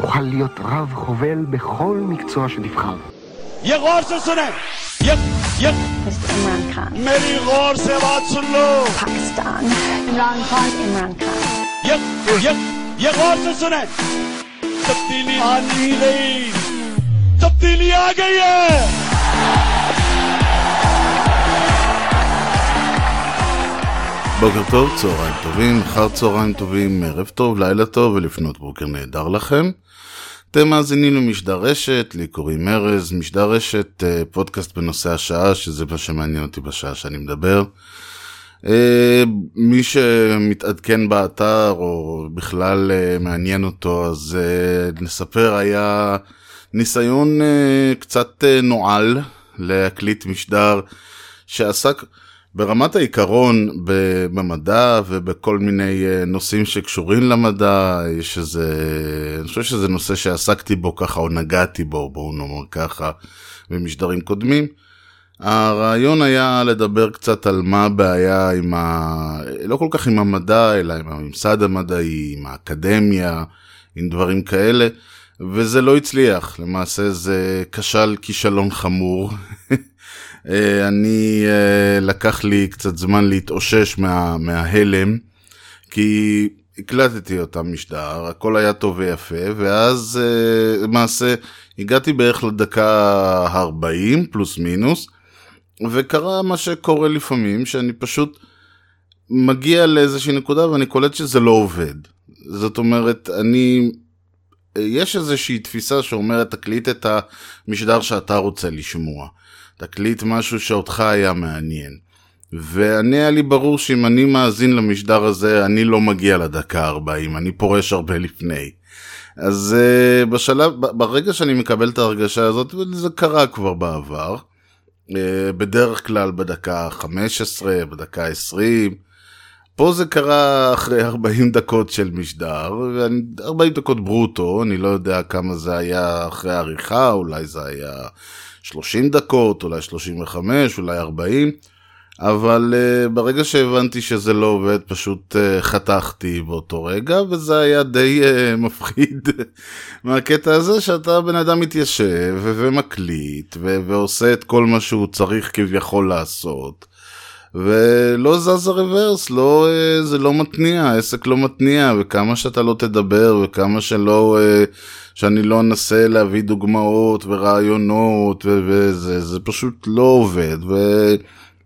תוכל להיות רב חובל בכל מקצוע שנבחר. ירור של סונן! יפ, יפ! אימרן חאן. מרי רור סבאצולו! פקיסטן. אימרן חאן, אימרן חאן. יפ, יפ, ירור של סונן! תפתילי אני תפתילי תבדילי בוקר טוב, צהריים טובים, אחר צהריים טובים, ערב טוב, לילה טוב ולפנות בוקר נהדר לכם. אתם מאזינים למשדר רשת, לי קוראים ארז, משדר רשת, אה, פודקאסט בנושא השעה, שזה מה שמעניין אותי בשעה שאני מדבר. אה, מי שמתעדכן באתר או בכלל אה, מעניין אותו, אז נספר, היה ניסיון קצת נואל להקליט משדר שעסק ברמת העיקרון במדע ובכל מיני אה, נושאים שקשורים למדע, יש איזה, אני חושב שזה נושא שעסקתי בו ככה או נגעתי בו, בואו נאמר ככה, במשדרים קודמים. הרעיון היה לדבר קצת על מה הבעיה עם ה... לא כל כך עם המדע, אלא עם הממסד המדעי, עם האקדמיה, עם דברים כאלה, וזה לא הצליח. למעשה זה כשל כישלון חמור. אה, אני, אה, לקח לי קצת זמן להתאושש מה, מההלם, כי הקלטתי אותם משדר, הכל היה טוב ויפה, ואז אה, למעשה הגעתי בערך לדקה ה-40 פלוס מינוס, וקרה מה שקורה לפעמים, שאני פשוט מגיע לאיזושהי נקודה ואני קולט שזה לא עובד. זאת אומרת, אני... יש איזושהי תפיסה שאומרת, תקליט את המשדר שאתה רוצה לשמוע. תקליט משהו שאותך היה מעניין. ואני היה לי ברור שאם אני מאזין למשדר הזה, אני לא מגיע לדקה 40, אני פורש הרבה לפני. אז uh, בשלב, ברגע שאני מקבל את ההרגשה הזאת, וזה קרה כבר בעבר, uh, בדרך כלל בדקה 15, בדקה 20, פה זה קרה אחרי 40 דקות של משדר, ואני- 40 דקות ברוטו, אני לא יודע כמה זה היה אחרי העריכה, אולי זה היה 30 דקות, אולי 35, אולי 40, אבל uh, ברגע שהבנתי שזה לא עובד, פשוט uh, חתכתי באותו רגע, וזה היה די uh, מפחיד מהקטע הזה שאתה בן אדם מתיישב ומקליט ועושה את כל מה שהוא צריך כביכול לעשות. ולא זז הרוורס, לא, אה, זה לא מתניע, העסק לא מתניע, וכמה שאתה לא תדבר, וכמה שלא, אה, שאני לא אנסה להביא דוגמאות ורעיונות, ו- וזה, זה פשוט לא עובד,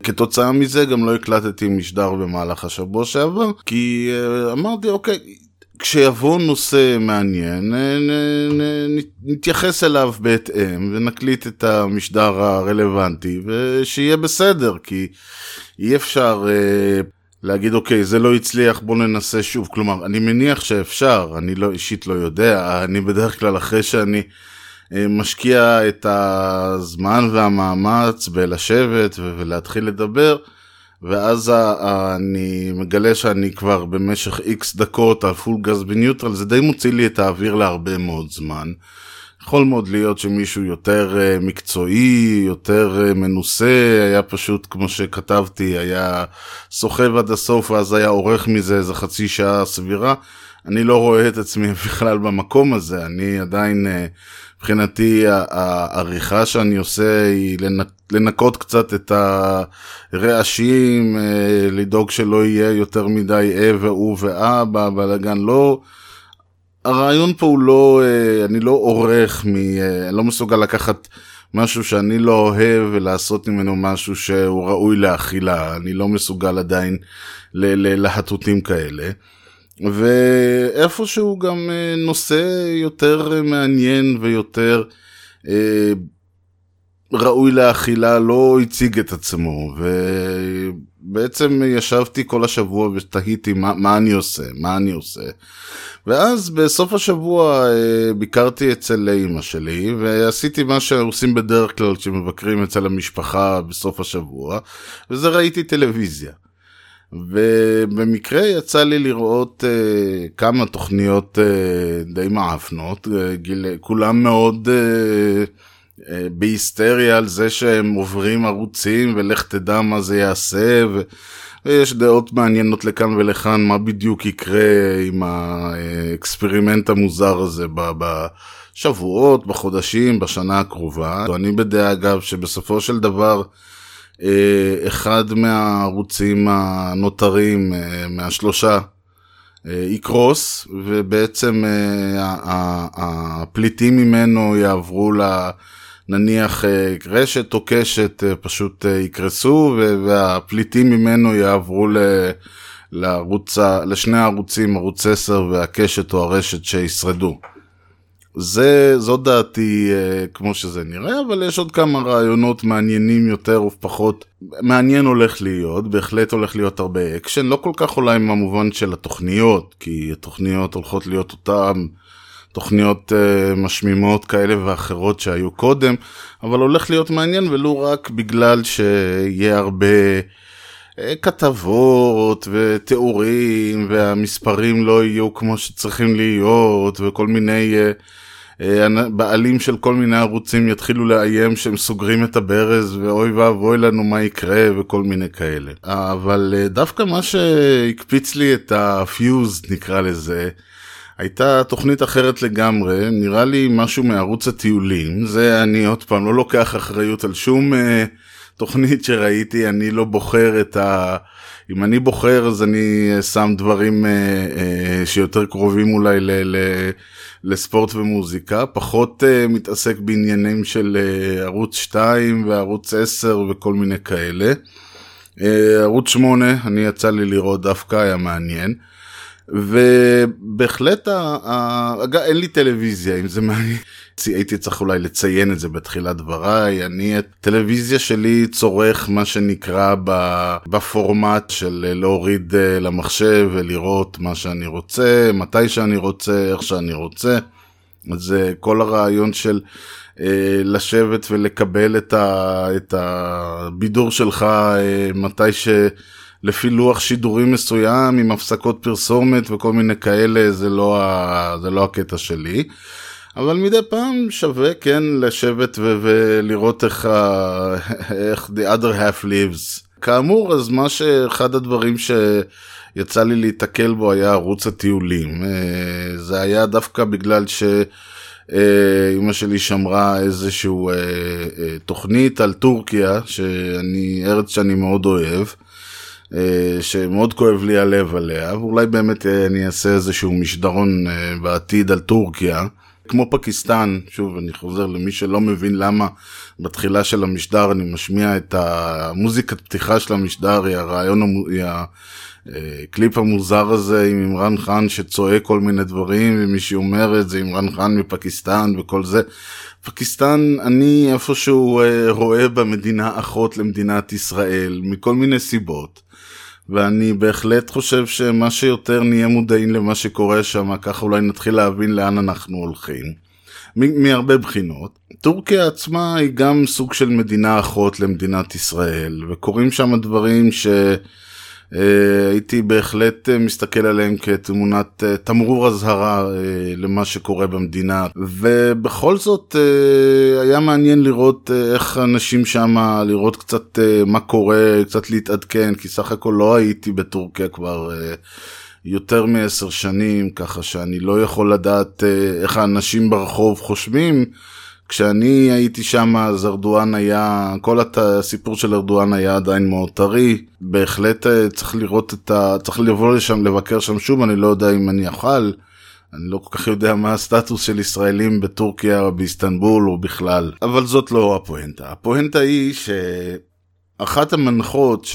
וכתוצאה מזה גם לא הקלטתי משדר במהלך השבוע שעבר, כי אה, אמרתי, אוקיי, כשיבוא נושא מעניין, נ- נ- נ- נתייחס אליו בהתאם ונקליט את המשדר הרלוונטי ושיהיה בסדר, כי אי אפשר אה, להגיד אוקיי זה לא הצליח בוא ננסה שוב, כלומר אני מניח שאפשר, אני לא אישית לא יודע, אני בדרך כלל אחרי שאני אה, משקיע את הזמן והמאמץ בלשבת ולהתחיל לדבר, ואז ה- ה- אני מגלה שאני כבר במשך איקס דקות על פול גז בניוטרל, זה די מוציא לי את האוויר להרבה מאוד זמן. יכול מאוד להיות שמישהו יותר אה, מקצועי, יותר אה, מנוסה, היה פשוט, כמו שכתבתי, היה סוחב עד הסוף ואז היה עורך מזה איזה חצי שעה סבירה. אני לא רואה את עצמי בכלל במקום הזה, אני עדיין, אה, מבחינתי, העריכה שאני עושה היא לנק- לנקות קצת את הרעשים, לדאוג שלא יהיה יותר מדי אה והוא ואה בבלאגן, לא... הרעיון פה הוא לא, אה, אני לא עורך, מ, אה, אני לא מסוגל לקחת משהו שאני לא אוהב ולעשות ממנו משהו שהוא ראוי לאכילה, אני לא מסוגל עדיין ל- ל- להטוטים כאלה. ואיפשהו גם אה, נושא יותר מעניין ויותר ראוי לאכילה לא הציג את עצמו, ובעצם ישבתי כל השבוע ותהיתי מה, מה אני עושה, מה אני עושה. ואז בסוף השבוע אה, ביקרתי אצל אימא שלי, ועשיתי מה שעושים בדרך כלל כשמבקרים אצל המשפחה בסוף השבוע, וזה ראיתי טלוויזיה. ובמקרה יצא לי לראות uh, כמה תוכניות uh, די מעפנות, uh, גיל, כולם מאוד uh, uh, בהיסטריה על זה שהם עוברים ערוצים ולך תדע מה זה יעשה, ו, ויש דעות מעניינות לכאן ולכאן מה בדיוק יקרה עם ה experiment המוזר הזה בשבועות, בחודשים, בשנה הקרובה. אני בדעה אגב שבסופו של דבר אה, אחד מהערוצים הנותרים אה, מהשלושה יקרוס ובעצם הפליטים ממנו יעברו ל... נניח אה, רשת או קשת אה, פשוט אה, יקרסו והפליטים ממנו יעברו ל... לערוץ, לשני הערוצים, ערוץ 10 והקשת או הרשת שישרדו. זה, זו דעתי כמו שזה נראה, אבל יש עוד כמה רעיונות מעניינים יותר ופחות. מעניין הולך להיות, בהחלט הולך להיות הרבה אקשן, לא כל כך אולי במובן של התוכניות, כי התוכניות הולכות להיות אותן תוכניות uh, משמימות כאלה ואחרות שהיו קודם, אבל הולך להיות מעניין ולו רק בגלל שיהיה הרבה uh, כתבות ותיאורים והמספרים לא יהיו כמו שצריכים להיות וכל מיני uh, בעלים של כל מיני ערוצים יתחילו לאיים שהם סוגרים את הברז ואוי ואבוי לנו מה יקרה וכל מיני כאלה. אבל דווקא מה שהקפיץ לי את הפיוז נקרא לזה, הייתה תוכנית אחרת לגמרי, נראה לי משהו מערוץ הטיולים, זה אני עוד פעם לא לוקח אחריות על שום uh, תוכנית שראיתי, אני לא בוחר את ה... אם אני בוחר אז אני שם דברים uh, uh, שיותר קרובים אולי ל... ל... לספורט ומוזיקה, פחות uh, מתעסק בעניינים של uh, ערוץ 2 וערוץ 10 וכל מיני כאלה. Uh, ערוץ 8, אני יצא לי לראות דווקא, היה מעניין. ובהחלט, אגב אין לי טלוויזיה אם זה מעניין, הייתי צריך אולי לציין את זה בתחילת דבריי, אני את טלוויזיה שלי צורך מה שנקרא בפורמט של להוריד אה, למחשב ולראות מה שאני רוצה, מתי שאני רוצה, איך שאני רוצה. אז כל הרעיון של אה, לשבת ולקבל את, ה, את הבידור שלך אה, מתי ש... לפי לוח שידורים מסוים עם הפסקות פרסומת וכל מיני כאלה, זה לא, ה... זה לא הקטע שלי. אבל מדי פעם שווה כן לשבת ו- ולראות איך, ה- איך the other half lives. כאמור, אז מה שאחד הדברים שיצא לי להיתקל בו היה ערוץ הטיולים. אה, זה היה דווקא בגלל ש... אימא שלי שמרה איזשהו אה, אה, תוכנית על טורקיה, שאני, ארץ שאני מאוד אוהב. אה, שמאוד כואב לי הלב עליה, ואולי באמת אה, אני אעשה איזשהו משדרון אה, בעתיד על טורקיה. כמו פקיסטן, שוב, אני חוזר למי שלא מבין למה בתחילה של המשדר אני משמיע את המוזיקת פתיחה של המשדר, היא הרעיון, היא הקליפ המוזר הזה עם עמרן חאן שצועק כל מיני דברים, ומי שאומר את זה עמרן חאן מפקיסטן וכל זה. פקיסטן, אני איפשהו רואה במדינה אחות למדינת ישראל, מכל מיני סיבות. ואני בהחלט חושב שמה שיותר נהיה מודעים למה שקורה שם, ככה אולי נתחיל להבין לאן אנחנו הולכים. מהרבה בחינות. טורקיה עצמה היא גם סוג של מדינה אחות למדינת ישראל, וקורים שם דברים ש... אה, הייתי בהחלט אה, מסתכל עליהם כתמונת אה, תמרור אזהרה למה שקורה במדינה. ובכל זאת היה מעניין לראות איך אנשים שם לראות קצת מה קורה קצת להתעדכן כי סך הכל לא הייתי בטורקיה כבר יותר מעשר שנים ככה שאני לא יכול לדעת איך האנשים ברחוב חושבים כשאני הייתי שם אז ארדואן היה, כל הסיפור של ארדואן היה עדיין מאוד טרי, בהחלט אה, צריך לראות את ה... צריך לבוא לשם, לבקר שם שוב, אני לא יודע אם אני אוכל, אני לא כל כך יודע מה הסטטוס של ישראלים בטורקיה או באיסטנבול או בכלל, אבל זאת לא הפואנטה. הפואנטה היא שאחת המנחות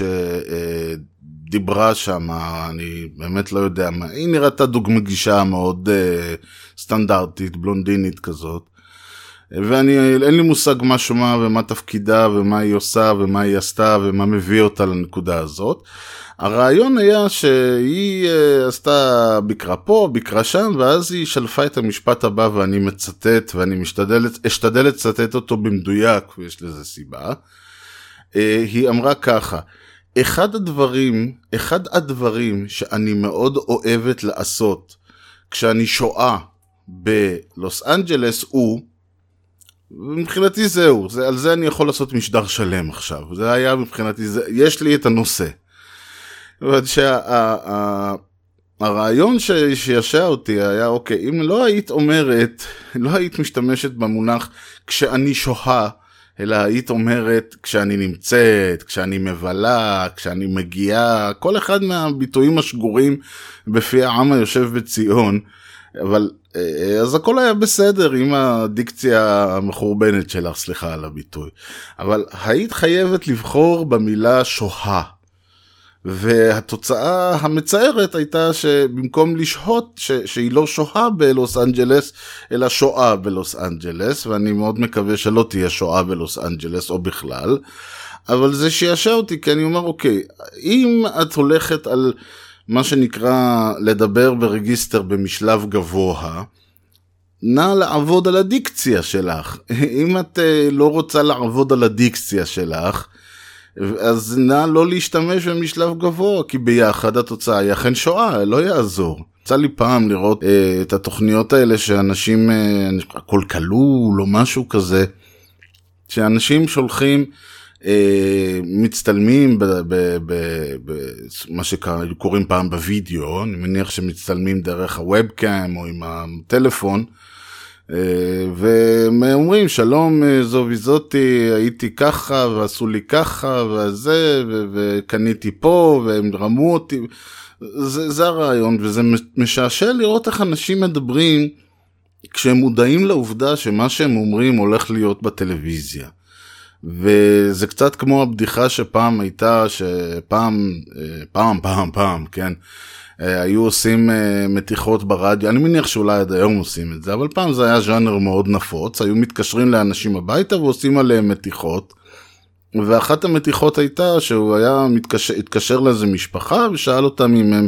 שדיברה שם, אני באמת לא יודע מה, היא נראתה דוגמא גישה מאוד uh, סטנדרטית, בלונדינית כזאת. ואני, אין לי מושג מה שמה ומה תפקידה ומה היא עושה ומה היא עשתה ומה מביא אותה לנקודה הזאת. הרעיון היה שהיא uh, עשתה ביקרה פה, ביקרה שם, ואז היא שלפה את המשפט הבא ואני מצטט ואני משתדל, אשתדל לצטט אותו במדויק ויש לזה סיבה. Uh, היא אמרה ככה, אחד הדברים, אחד הדברים שאני מאוד אוהבת לעשות כשאני שואה בלוס אנג'לס הוא מבחינתי זהו, זה, על זה אני יכול לעשות משדר שלם עכשיו, זה היה מבחינתי, זה, יש לי את הנושא. שהרעיון שישע אותי היה, אוקיי, אם לא היית אומרת, לא היית משתמשת במונח כשאני שוהה, אלא היית אומרת כשאני נמצאת, כשאני מבלה, כשאני מגיעה, כל אחד מהביטויים השגורים בפי העם היושב בציון. אבל אה, אז הכל היה בסדר עם הדיקציה המחורבנת שלך, סליחה על הביטוי. אבל היית חייבת לבחור במילה שוהה. והתוצאה המצערת הייתה שבמקום לשהות, ש- שהיא לא שוהה בלוס אנג'לס, אלא שואה בלוס אנג'לס, ואני מאוד מקווה שלא תהיה שואה בלוס אנג'לס או בכלל. אבל זה שעשע אותי, כי אני אומר, אוקיי, אם את הולכת על מה שנקרא לדבר ברגיסטר במשלב גבוה, נא לעבוד על הדיקציה שלך. אם את uh, לא רוצה לעבוד על הדיקציה שלך, אז נא לא להשתמש במשלב גבוה, כי ביחד התוצאה היא אכן שואה, לא יעזור. יצא לי פעם לראות uh, את התוכניות האלה שאנשים, uh, הכל כלול או משהו כזה, שאנשים שולחים אה, מצטלמים במה שקוראים פעם בווידאו, אני מניח שמצטלמים דרך הוובקאם או עם הטלפון, אה, והם אומרים שלום אה, זו וזאתי הייתי ככה ועשו לי ככה וזה וקניתי פה והם רמו אותי, זה, זה הרעיון וזה משעשע לראות איך אנשים מדברים כשהם מודעים לעובדה שמה שהם אומרים הולך להיות בטלוויזיה. וזה קצת כמו הבדיחה שפעם הייתה, שפעם, אה, פעם, פעם, פעם, כן, אה, היו עושים אה, מתיחות ברדיו, אני מניח שאולי עד היום עושים את זה, אבל פעם זה היה ז'אנר מאוד נפוץ, היו מתקשרים לאנשים הביתה ועושים עליהם מתיחות. ואחת המתיחות הייתה שהוא היה מתקשר, התקשר לאיזה משפחה ושאל אותם אם הם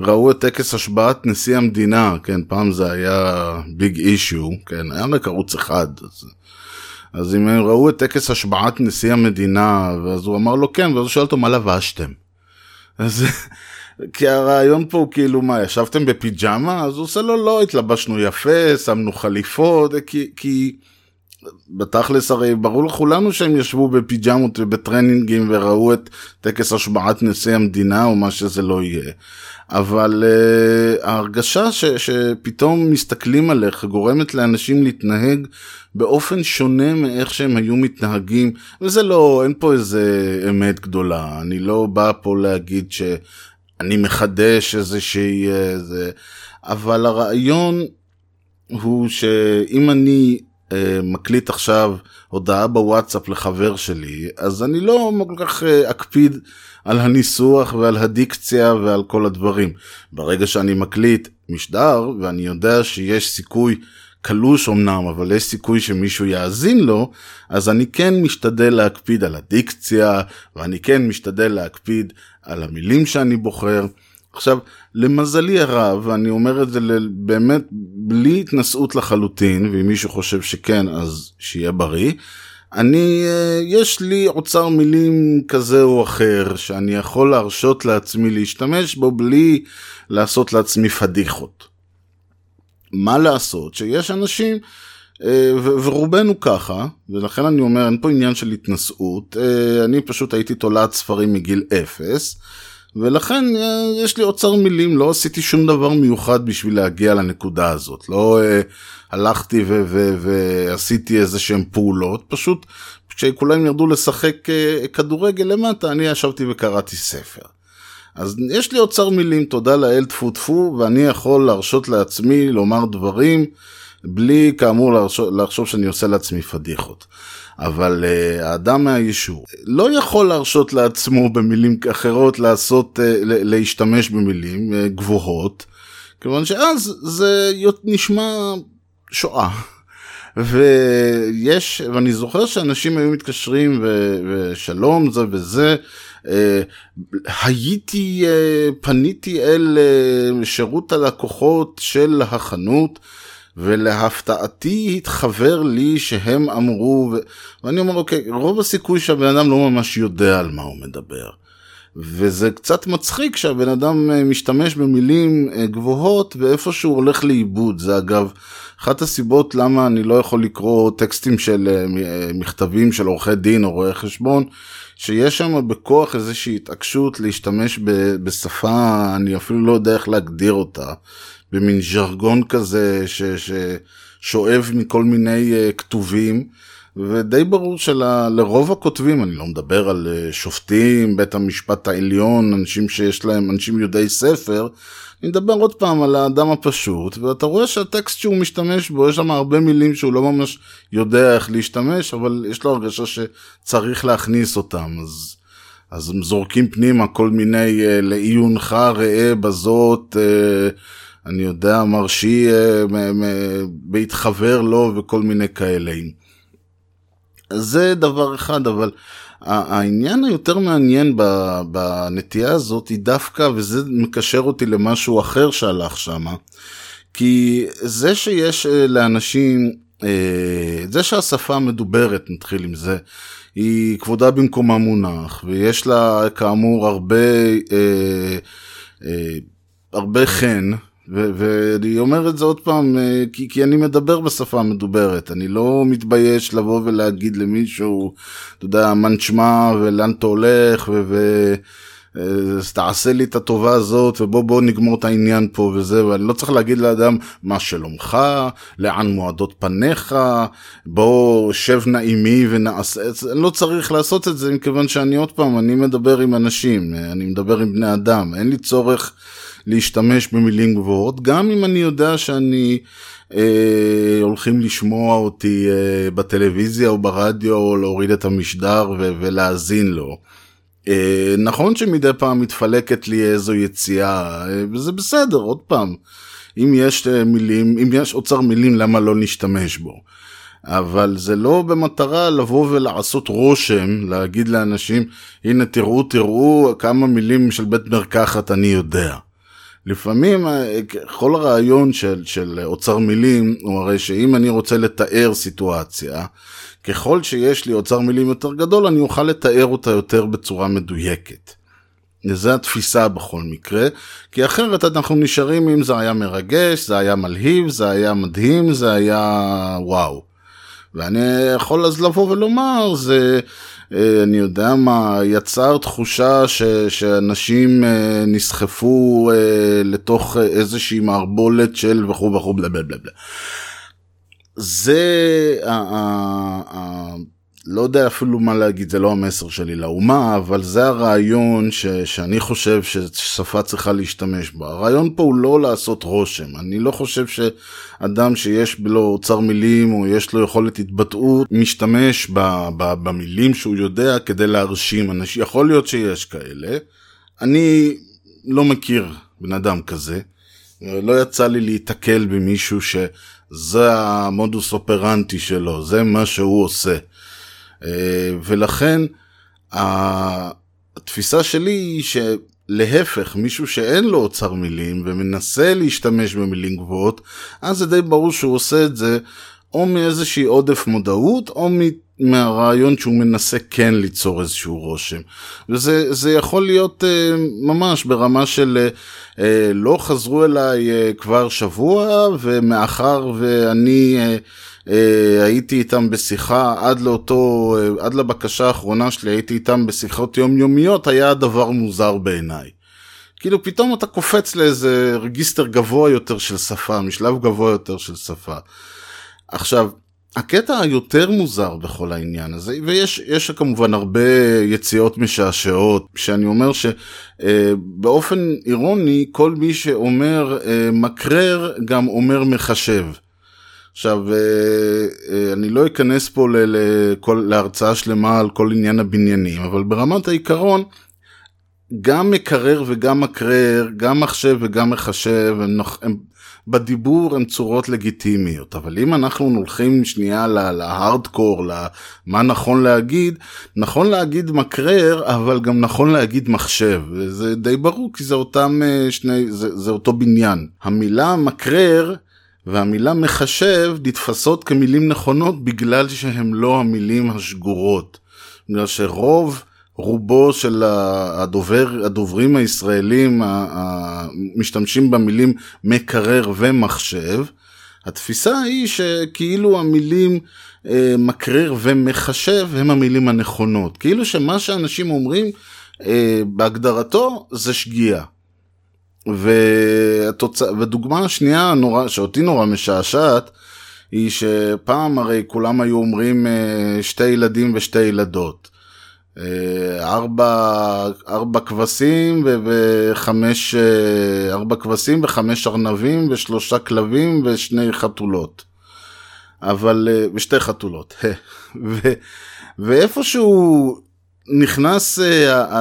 ראו את טקס השבעת נשיא המדינה, כן, פעם זה היה ביג אישיו, כן, היה רק ערוץ אחד. אז... אז אם הם ראו את טקס השבעת נשיא המדינה, ואז הוא אמר לו כן, ואז הוא שואל אותו מה לבשתם. אז כי הרעיון פה הוא כאילו מה, ישבתם בפיג'מה? אז הוא עושה לו לא, התלבשנו יפה, שמנו חליפות, כי, כי בתכלס הרי ברור לכולנו שהם ישבו בפיג'מות ובטרנינגים וראו את טקס השבעת נשיא המדינה או מה שזה לא יהיה. אבל uh, ההרגשה ש, שפתאום מסתכלים עליך גורמת לאנשים להתנהג באופן שונה מאיך שהם היו מתנהגים, וזה לא, אין פה איזה אמת גדולה, אני לא בא פה להגיד שאני מחדש איזושהי, איזה, אבל הרעיון הוא שאם אני uh, מקליט עכשיו הודעה בוואטסאפ לחבר שלי, אז אני לא כל כך אקפיד על הניסוח ועל הדיקציה ועל כל הדברים. ברגע שאני מקליט משדר ואני יודע שיש סיכוי קלוש אמנם, אבל יש סיכוי שמישהו יאזין לו, אז אני כן משתדל להקפיד על הדיקציה, ואני כן משתדל להקפיד על המילים שאני בוחר. עכשיו, למזלי הרב, ואני אומר את זה באמת בלי התנשאות לחלוטין, ואם מישהו חושב שכן, אז שיהיה בריא. אני, אה, יש לי אוצר מילים כזה או אחר, שאני יכול להרשות לעצמי להשתמש בו בלי לעשות לעצמי פדיחות. מה לעשות שיש אנשים, אה, ורובנו ככה, ולכן אני אומר, אין פה עניין של התנשאות, אה, אני פשוט הייתי תולעת ספרים מגיל אפס, ולכן יש לי אוצר מילים, לא עשיתי שום דבר מיוחד בשביל להגיע לנקודה הזאת. לא הלכתי ועשיתי איזה שהם פעולות, פשוט כשכולם ירדו לשחק אה, כדורגל למטה, אני ישבתי וקראתי ספר. אז יש לי אוצר מילים, תודה לאל טפו טפו, ואני יכול להרשות לעצמי לומר דברים בלי כאמור לחשוב שאני עושה לעצמי פדיחות. אבל uh, האדם מהיישוב לא יכול להרשות לעצמו במילים אחרות לעשות, uh, להשתמש במילים uh, גבוהות, כיוון שאז זה נשמע שואה. ויש, ואני זוכר שאנשים היו מתקשרים ו, ושלום זה וזה, אה, הייתי, אה, פניתי אל אה, שירות הלקוחות של החנות, ולהפתעתי התחבר לי שהם אמרו, ו... ואני אומר אוקיי, רוב הסיכוי שהבן אדם לא ממש יודע על מה הוא מדבר. וזה קצת מצחיק שהבן אדם אה, משתמש במילים אה, גבוהות ואיפשהו הולך לאיבוד. זה אגב אחת הסיבות למה אני לא יכול לקרוא טקסטים של אה, מכתבים של עורכי דין או רואי חשבון, שיש שם בכוח איזושהי התעקשות להשתמש בשפה, אני אפילו לא יודע איך להגדיר אותה, במין ז'רגון כזה ש, ששואב מכל מיני כתובים. ודי ברור שלרוב הכותבים, אני לא מדבר על אה, שופטים, בית המשפט העליון, אנשים שיש להם, אנשים יודעי ספר, אני מדבר עוד פעם על האדם הפשוט, ואתה רואה שהטקסט שהוא משתמש בו, יש שם הרבה מילים שהוא לא ממש יודע איך להשתמש, אבל יש לו הרגשה שצריך להכניס אותם, אז, אז הם זורקים פנימה כל מיני uh, לעיונך ראה בזאת, uh, אני יודע, מרשי בהתחבר לו וכל מיני כאלה. זה דבר אחד, אבל העניין היותר מעניין בנטייה הזאת היא דווקא, וזה מקשר אותי למשהו אחר שהלך שם, כי זה שיש אה, לאנשים, אה, זה שהשפה המדוברת, נתחיל עם זה, היא כבודה במקומה מונח, ויש לה כאמור הרבה, אה, הרבה חן, ואני אומר את זה עוד פעם, אה, כי, כי אני מדבר בשפה המדוברת, אני לא מתבייש לבוא ולהגיד למישהו, אתה יודע, מה נשמע ולאן אתה הולך, ו... אז אה, לי את הטובה הזאת ובוא בוא נגמור את העניין פה וזה ואני לא צריך להגיד לאדם מה שלומך? לאן מועדות פניך? בוא שב נעימי ונעשה אני לא צריך לעשות את זה מכיוון שאני עוד פעם אני מדבר עם אנשים אני מדבר עם בני אדם. אין לי צורך להשתמש במילים גבוהות, גם אם אני יודע שאני אה, הולכים לשמוע אותי אה, בטלוויזיה או ברדיו, או להוריד את המשדר ו- ולהאזין לו. אה, נכון שמדי פעם מתפלקת לי איזו יציאה, אה, וזה בסדר, עוד פעם. אם יש אה, מילים, אם יש אוצר מילים, למה לא נשתמש בו? אבל זה לא במטרה לבוא ולעשות רושם, להגיד לאנשים, הנה תראו, תראו כמה מילים של בית מרקחת אני יודע. לפעמים אה, כל הרעיון של, של אוצר מילים הוא הרי שאם אני רוצה לתאר סיטואציה, ככל שיש לי אוצר מילים יותר גדול אני אוכל לתאר אותה יותר בצורה מדויקת. וזו התפיסה בכל מקרה, כי אחרת אנחנו נשארים אם זה היה מרגש, זה היה מלהיב, זה היה מדהים, זה היה וואו. ואני יכול אז לבוא ולומר, זה אני יודע מה, יצר תחושה ש, שאנשים אה, נסחפו אה, לתוך איזושהי מערבולת של וכו' וכו' בלה בלה בלה. זה, לא יודע אפילו מה להגיד, זה לא המסר שלי לאומה, אבל זה הרעיון ש, שאני חושב ששפה צריכה להשתמש בו. הרעיון פה הוא לא לעשות רושם. אני לא חושב שאדם שיש לו אוצר מילים או יש לו יכולת התבטאות, משתמש ב, ב, במילים שהוא יודע כדי להרשים אנשים. יכול להיות שיש כאלה. אני לא מכיר בן אדם כזה. לא יצא לי להיתקל במישהו שזה המודוס אופרנטי שלו, זה מה שהוא עושה. אה, ולכן התפיסה שלי היא שלהפך, מישהו שאין לו אוצר מילים ומנסה להשתמש במילים גבוהות, אז זה די ברור שהוא עושה את זה או מאיזושהי עודף מודעות או מהרעיון שהוא מנסה כן ליצור איזשהו רושם. וזה יכול להיות uh, ממש ברמה של uh, לא חזרו אליי uh, כבר שבוע ומאחר ואני אה, הייתי איתם בשיחה עד לאותו, אה, עד לבקשה האחרונה שלי הייתי איתם בשיחות יומיומיות, היה הדבר מוזר בעיניי. כאילו פתאום אתה קופץ לאיזה רגיסטר גבוה יותר של שפה, משלב גבוה יותר של שפה. עכשיו, הקטע היותר מוזר בכל העניין הזה, ויש כמובן הרבה יציאות משעשעות, שאני אומר שבאופן אה, אירוני, כל מי שאומר מקרר גם אומר מחשב. עכשיו, אה, אה, אני לא אכנס פה לכל, להרצאה שלמה על כל עניין הבניינים, אבל ברמת העיקרון, גם מקרר וגם מקרר, גם מחשב וגם מחשב, הם, הם, בדיבור הם צורות לגיטימיות, אבל אם אנחנו הולכים שנייה להארדקור, למה נכון להגיד, נכון להגיד מקרר, אבל גם נכון להגיד מחשב, וזה די ברור כי זה אותם אה, שני, זה, זה אותו בניין. המילה מקרר והמילה מחשב נתפסות כמילים נכונות בגלל שהן לא המילים השגורות. בגלל שרוב, רובו של הדובר, הדוברים הישראלים משתמשים במילים מקרר ומחשב. התפיסה היא שכאילו המילים אה, מקרר ומחשב הם המילים הנכונות. כאילו שמה שאנשים אומרים אה, בהגדרתו זה שגיאה. והתוצ... ודוגמה השנייה הנורא, שאותי נורא משעשעת, היא שפעם הרי כולם היו אומרים אה, שתי ילדים ושתי ילדות. אה, ארבע, ארבע כבשים וחמש, אה, ארבע כבשים וחמש ארנבים ושלושה כלבים ושני חתולות. אבל, ושתי חתולות. ואיפשהו נכנס,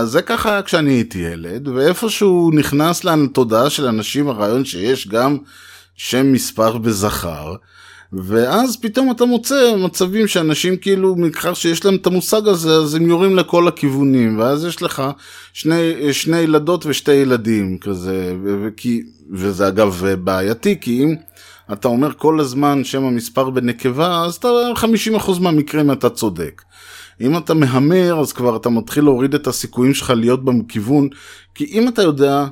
זה ככה כשאני הייתי ילד, ואיפשהו נכנס לתודעה של אנשים הרעיון שיש גם שם מספר בזכר. ואז פתאום אתה מוצא מצבים שאנשים כאילו, מכך שיש להם את המושג הזה, אז הם יורים לכל הכיוונים, ואז יש לך שני, שני ילדות ושתי ילדים כזה, וכי, וזה אגב בעייתי, כי אם אתה אומר כל הזמן שם המספר בנקבה, אז אתה 50% מהמקרים אתה צודק. אם אתה מהמר, אז כבר אתה מתחיל להוריד את הסיכויים שלך להיות בכיוון, כי אם אתה יודע,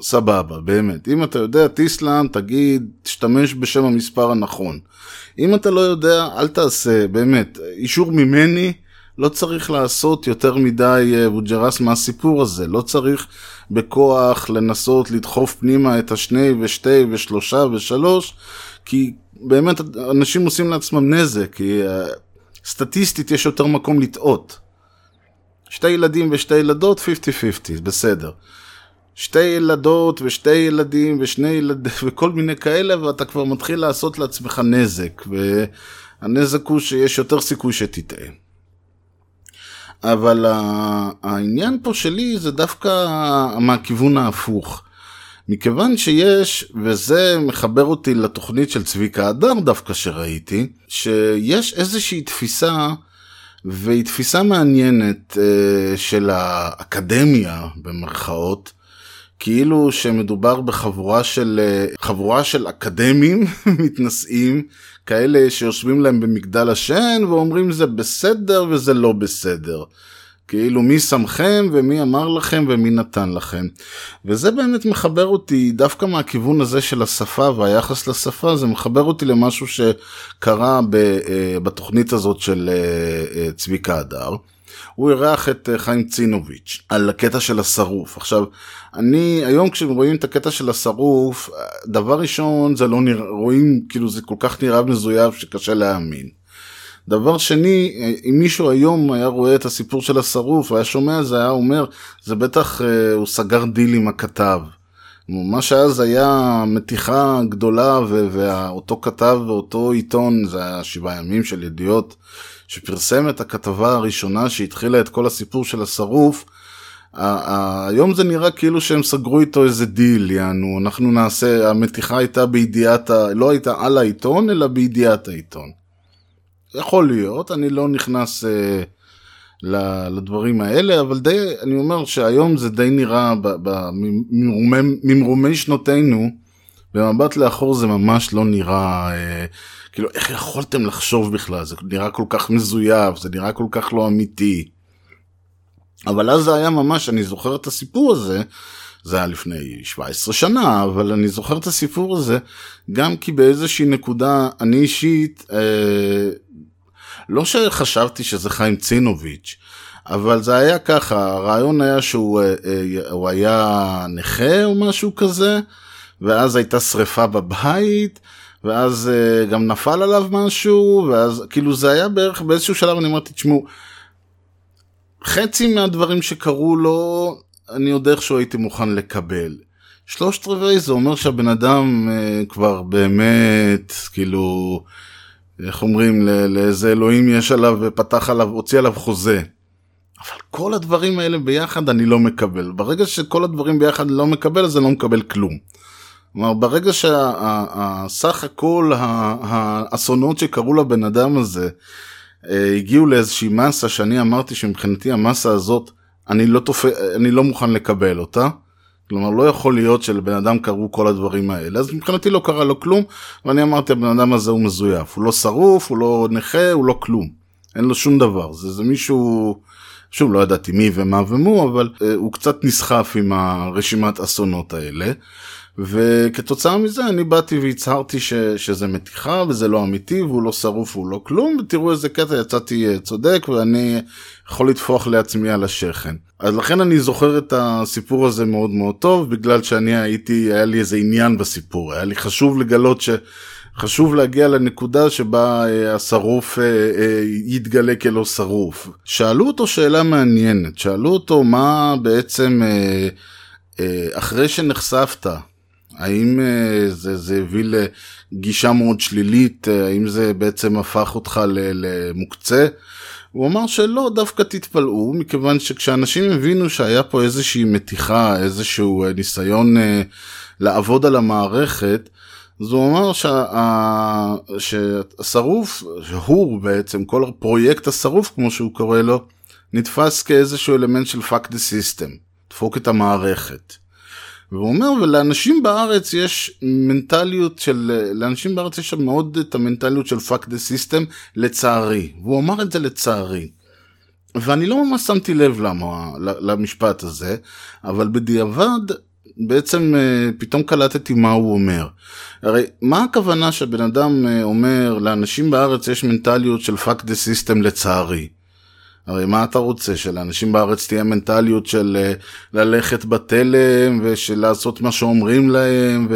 סבבה, באמת. אם אתה יודע טיסלאן, תגיד, תשתמש בשם המספר הנכון. אם אתה לא יודע, אל תעשה, באמת. אישור ממני, לא צריך לעשות יותר מדי בוג'רס אה, מהסיפור הזה. לא צריך בכוח לנסות לדחוף פנימה את השני ושתי ושלושה ושלוש, כי באמת אנשים עושים לעצמם נזק, כי uh, סטטיסטית יש יותר מקום לטעות. שתי ילדים ושתי ילדות, 50-50, בסדר. שתי ילדות ושתי ילדים ושני ילדים וכל מיני כאלה ואתה כבר מתחיל לעשות לעצמך נזק והנזק הוא שיש יותר סיכוי שתטעה. אבל העניין פה שלי זה דווקא מהכיוון ההפוך. מכיוון שיש, וזה מחבר אותי לתוכנית של צביקה הדר דווקא שראיתי, שיש איזושהי תפיסה, והיא תפיסה מעניינת אה, של האקדמיה במרכאות, כאילו שמדובר בחבורה של, אה, חבורה של אקדמים מתנשאים, כאלה שיושבים להם במגדל השן ואומרים זה בסדר וזה לא בסדר. כאילו מי שמכם ומי אמר לכם ומי נתן לכם. וזה באמת מחבר אותי דווקא מהכיוון הזה של השפה והיחס לשפה, זה מחבר אותי למשהו שקרה אה, בתוכנית הזאת של אה, צביקה הדר. הוא אירח את אה, חיים צינוביץ' על הקטע של השרוף. עכשיו, אני, היום כשרואים את הקטע של השרוף, דבר ראשון זה לא נראה, רואים כאילו זה כל כך נראה מזויף שקשה להאמין. דבר שני, אם מישהו היום היה רואה את הסיפור של השרוף והיה שומע זה, היה אומר, זה בטח אה, הוא סגר דיל עם הכתב. מה שאז היה מתיחה גדולה ואותו כתב ואותו עיתון, זה היה שבעה ימים של ידיעות, שפרסם את הכתבה הראשונה שהתחילה את כל הסיפור של השרוף, היום זה נראה כאילו שהם סגרו איתו איזה דיל, יענו, אנחנו נעשה, המתיחה הייתה בידיעת, לא הייתה על העיתון, אלא בידיעת העיתון. יכול להיות, אני לא נכנס אה, לדברים האלה, אבל די, אני אומר שהיום זה די נראה, ממרומי שנותינו, במבט לאחור זה ממש לא נראה, אה, כאילו איך יכולתם לחשוב בכלל, זה נראה כל כך מזויף, זה נראה כל כך לא אמיתי. אבל אז זה היה ממש, אני זוכר את הסיפור הזה, זה היה לפני 17 שנה, אבל אני זוכר את הסיפור הזה, גם כי באיזושהי נקודה, אני אישית, אה, לא שחשבתי שזה חיים צינוביץ', אבל זה היה ככה, הרעיון היה שהוא אה, אה, היה נכה או משהו כזה, ואז הייתה שריפה בבית, ואז אה, גם נפל עליו משהו, ואז כאילו זה היה בערך באיזשהו שלב אני אמרתי, תשמעו, חצי מהדברים שקרו לו, אני עוד איכשהו הייתי מוכן לקבל. שלושת רבעי זה אומר שהבן אדם כבר באמת, כאילו, איך אומרים, לאיזה אלוהים יש עליו ופתח עליו, הוציא עליו חוזה. אבל כל הדברים האלה ביחד אני לא מקבל. ברגע שכל הדברים ביחד לא מקבל, אז אני לא מקבל כלום. כלומר, ברגע שהסך הכל האסונות שקרו לבן אדם הזה אה, הגיעו לאיזושהי מסה שאני אמרתי שמבחינתי המסה הזאת, אני לא, תופ... אני לא מוכן לקבל אותה. כלומר, לא יכול להיות שלבן אדם קרו כל הדברים האלה. אז מבחינתי לא קרה לו כלום, ואני אמרתי, הבן אדם הזה הוא מזויף. הוא לא שרוף, הוא לא נכה, הוא לא כלום. אין לו שום דבר. זה, זה מישהו שוב, לא ידעתי מי ומה ומו, אבל uh, הוא קצת נסחף עם הרשימת אסונות האלה. וכתוצאה מזה אני באתי והצהרתי ש, שזה מתיחה וזה לא אמיתי והוא לא שרוף והוא לא כלום ותראו איזה קטע יצאתי אה, צודק ואני יכול לטפוח לעצמי על השכן. אז לכן אני זוכר את הסיפור הזה מאוד מאוד טוב בגלל שאני הייתי היה לי איזה עניין בסיפור היה לי חשוב לגלות ש... חשוב להגיע לנקודה שבה אה, השרוף אה, אה, יתגלה כלא שרוף. שאלו אותו שאלה מעניינת, שאלו אותו מה בעצם אחרי שנחשפת האם זה, זה הביא לגישה מאוד שלילית, האם זה בעצם הפך אותך למוקצה? הוא אמר שלא, דווקא תתפלאו, מכיוון שכשאנשים הבינו שהיה פה איזושהי מתיחה, איזשהו uh, ניסיון uh, לעבוד על המערכת, אז הוא אמר שה, שהשרוף, שהוא בעצם, כל הפרויקט השרוף כמו שהוא קורא לו, נתפס כאיזשהו אלמנט של fuck the system, דפוק את המערכת. והוא אומר, ולאנשים בארץ יש מנטליות של, לאנשים בארץ יש מאוד את המנטליות של fuck the system, לצערי. והוא אמר את זה לצערי. ואני לא ממש שמתי לב למה, למשפט הזה, אבל בדיעבד בעצם אה, פתאום קלטתי מה הוא אומר. הרי מה הכוונה שבן אדם אה, אומר לאנשים בארץ יש מנטליות של fuck the system לצערי? הרי מה אתה רוצה, שלאנשים בארץ תהיה מנטליות של אה, ללכת בתלם ושל לעשות מה שאומרים להם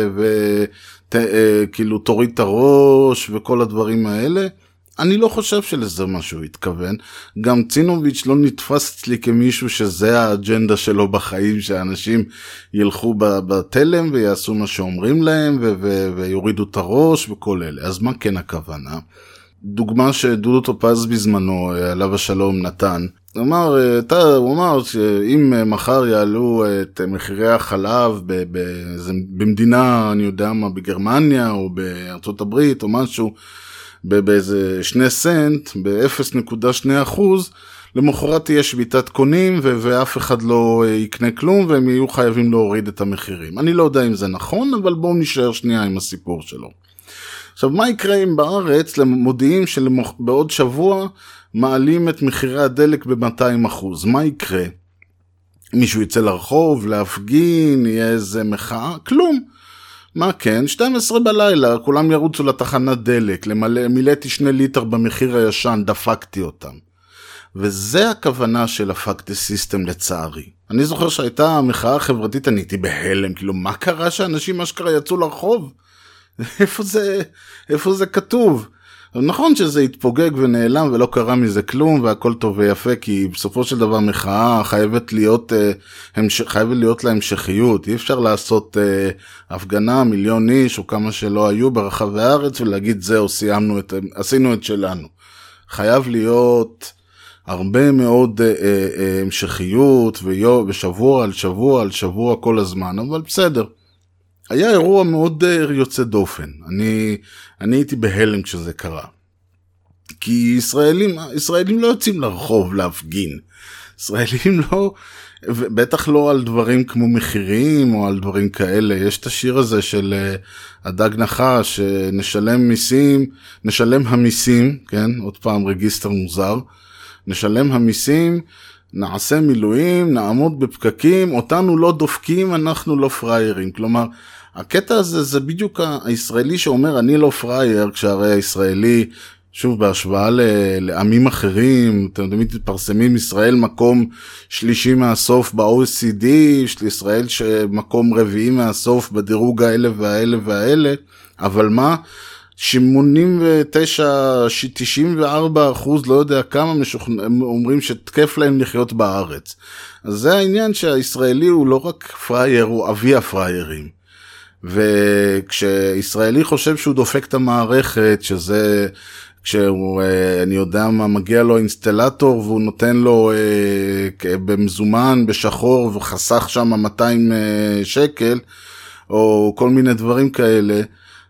וכאילו אה, תוריד את הראש וכל הדברים האלה? אני לא חושב שלזה מה שהוא התכוון. גם צינוביץ' לא נתפס אצלי כמישהו שזה האג'נדה שלו בחיים, שאנשים ילכו בתלם ויעשו מה שאומרים להם ויורידו את הראש וכל אלה. אז מה כן הכוונה? דוגמה שדודו טופז בזמנו, אה, עליו השלום, נתן. הוא אמר, אה, אתה, הוא אמר שאם אה, מחר יעלו את מחירי החלב באיזה, במדינה, אני יודע מה, בגרמניה או בארצות הברית או משהו, באיזה שני סנט, ב-0.2 אחוז, למחרת תהיה שביתת קונים ו- ואף אחד לא יקנה כלום והם יהיו חייבים להוריד את המחירים. אני לא יודע אם זה נכון, אבל בואו נשאר שנייה עם הסיפור שלו. עכשיו, מה יקרה אם בארץ מודיעים שבעוד שבוע מעלים את מחירי הדלק ב-200%? מה יקרה? מישהו יצא לרחוב, להפגין, יהיה איזה מחאה? כלום. מה כן? 12 בלילה, כולם ירוצו לתחנת דלק, למלא, מילאתי שני ליטר במחיר הישן, דפקתי אותם. וזה הכוונה של הפקטי סיסטם לצערי. אני זוכר שהייתה מחאה חברתית, אני הייתי בהלם, כאילו מה קרה שאנשים אשכרה יצאו לרחוב? איפה זה, איפה זה כתוב? נכון שזה התפוגג ונעלם ולא קרה מזה כלום והכל טוב ויפה כי בסופו של דבר מחאה חייבת להיות, אה. חייבת להיות לה המשכיות אי אפשר לעשות אה, הפגנה מיליון איש או כמה שלא היו ברחבי הארץ ולהגיד זהו סיימנו את עשינו את שלנו. חייב להיות הרבה מאוד אה, אה, אה המשכיות ויו, ושבוע על שבוע על שבוע כל הזמן אבל בסדר. היה אירוע מאוד אה, יוצא דופן. אני, אני הייתי בהלם כשזה קרה. כי ישראלים, ישראלים לא יוצאים לרחוב להפגין. ישראלים לא, בטח לא על דברים כמו מחירים או על דברים כאלה. יש את השיר הזה של אה, הדג נחש, שנשלם מיסים, נשלם המיסים, כן? עוד פעם רגיסטר מוזר. נשלם המיסים, נעשה מילואים, נעמוד בפקקים, אותנו לא דופקים, אנחנו לא פראיירים. כלומר, הקטע הזה זה בדיוק הישראלי שאומר אני לא פראייר, כשהרי הישראלי, שוב בהשוואה לעמים אחרים, אתם יודעים, מתפרסמים ישראל מקום שלישי מהסוף ב-OECD, ישראל שמקום רביעי מהסוף בדירוג האלה והאלה והאלה, אבל מה? 89, 94 אחוז, לא יודע כמה משוכנ... אומרים שתקף להם לחיות בארץ. אז זה העניין שהישראלי הוא לא רק פראייר, הוא אבי הפראיירים. וכשישראלי חושב שהוא דופק את המערכת, שזה כשהוא, אה, אני יודע מה, מגיע לו אינסטלטור והוא נותן לו אה, במזומן, בשחור, וחסך שם 200 אה, שקל, או כל מיני דברים כאלה.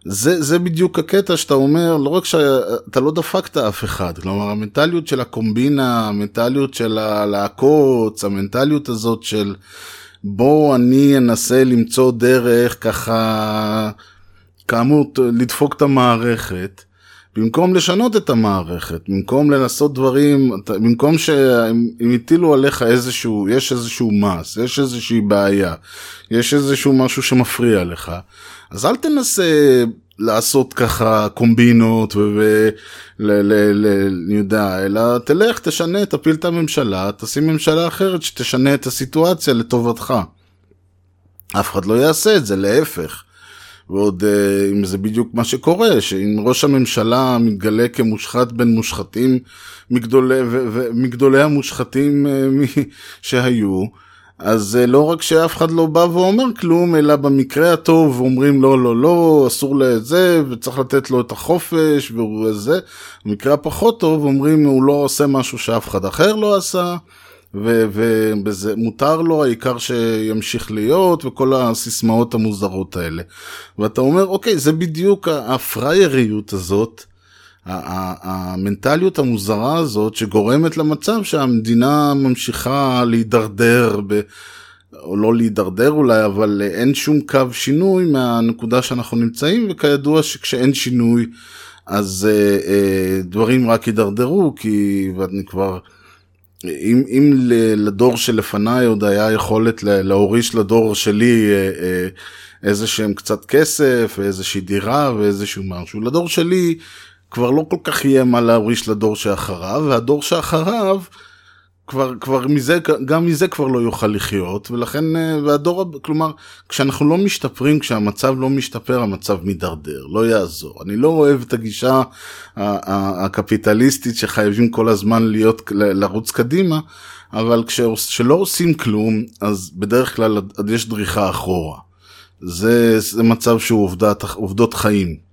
זה, זה בדיוק הקטע שאתה אומר, לא רק שאתה לא דפקת אף אחד, כלומר המנטליות של הקומבינה, המנטליות של הלעקוץ, המנטליות הזאת של בוא אני אנסה למצוא דרך ככה, כאמור, לדפוק את המערכת. במקום לשנות את המערכת, במקום לנסות דברים, במקום שהם הם הטילו עליך איזשהו, יש איזשהו מס, יש איזושהי בעיה, יש איזשהו משהו שמפריע לך, אז אל תנסה לעשות ככה קומבינות ו... ו- ל- ל- ל- אני יודע, אלא תלך, תשנה, תפיל את הממשלה, תשים ממשלה אחרת שתשנה את הסיטואציה לטובתך. אף אחד לא יעשה את זה, להפך. ועוד אה, אם זה בדיוק מה שקורה, שאם ראש הממשלה מתגלה כמושחת בין מושחתים מגדולי, ו- ו- מגדולי המושחתים אה, שהיו, אז אה, לא רק שאף אחד לא בא ואומר כלום, אלא במקרה הטוב אומרים לא, לא, לא, אסור לזה, וצריך לתת לו את החופש, והוא זה. במקרה הפחות טוב אומרים הוא לא עושה משהו שאף אחד אחר לא עשה. ובזה מותר לו, העיקר שימשיך להיות, וכל הסיסמאות המוזרות האלה. ואתה אומר, אוקיי, זה בדיוק ה- הפראייריות הזאת, המנטליות המוזרה הזאת, שגורמת למצב שהמדינה ממשיכה להידרדר, ב- או לא להידרדר אולי, אבל אין שום קו שינוי מהנקודה שאנחנו נמצאים, וכידוע שכשאין שינוי, אז אה, אה, דברים רק יידרדרו, כי ואני כבר... אם, אם לדור שלפניי עוד היה יכולת להוריש לדור שלי אה, אה, איזה שהם קצת כסף, איזושהי דירה ואיזשהו משהו, לדור שלי כבר לא כל כך יהיה מה להוריש לדור שאחריו, והדור שאחריו כבר, כבר מזה, גם מזה כבר לא יוכל לחיות, ולכן, אה, והדור, כלומר, כשאנחנו לא משתפרים, כשהמצב לא משתפר, המצב מידרדר, לא יעזור. אני לא אוהב את הגישה הקפיטליסטית שחייבים כל הזמן להיות, לרוץ קדימה, אבל כשלא עושים כלום, אז בדרך כלל יש דריכה אחורה. זה, זה מצב שהוא עובדת, עובדות חיים.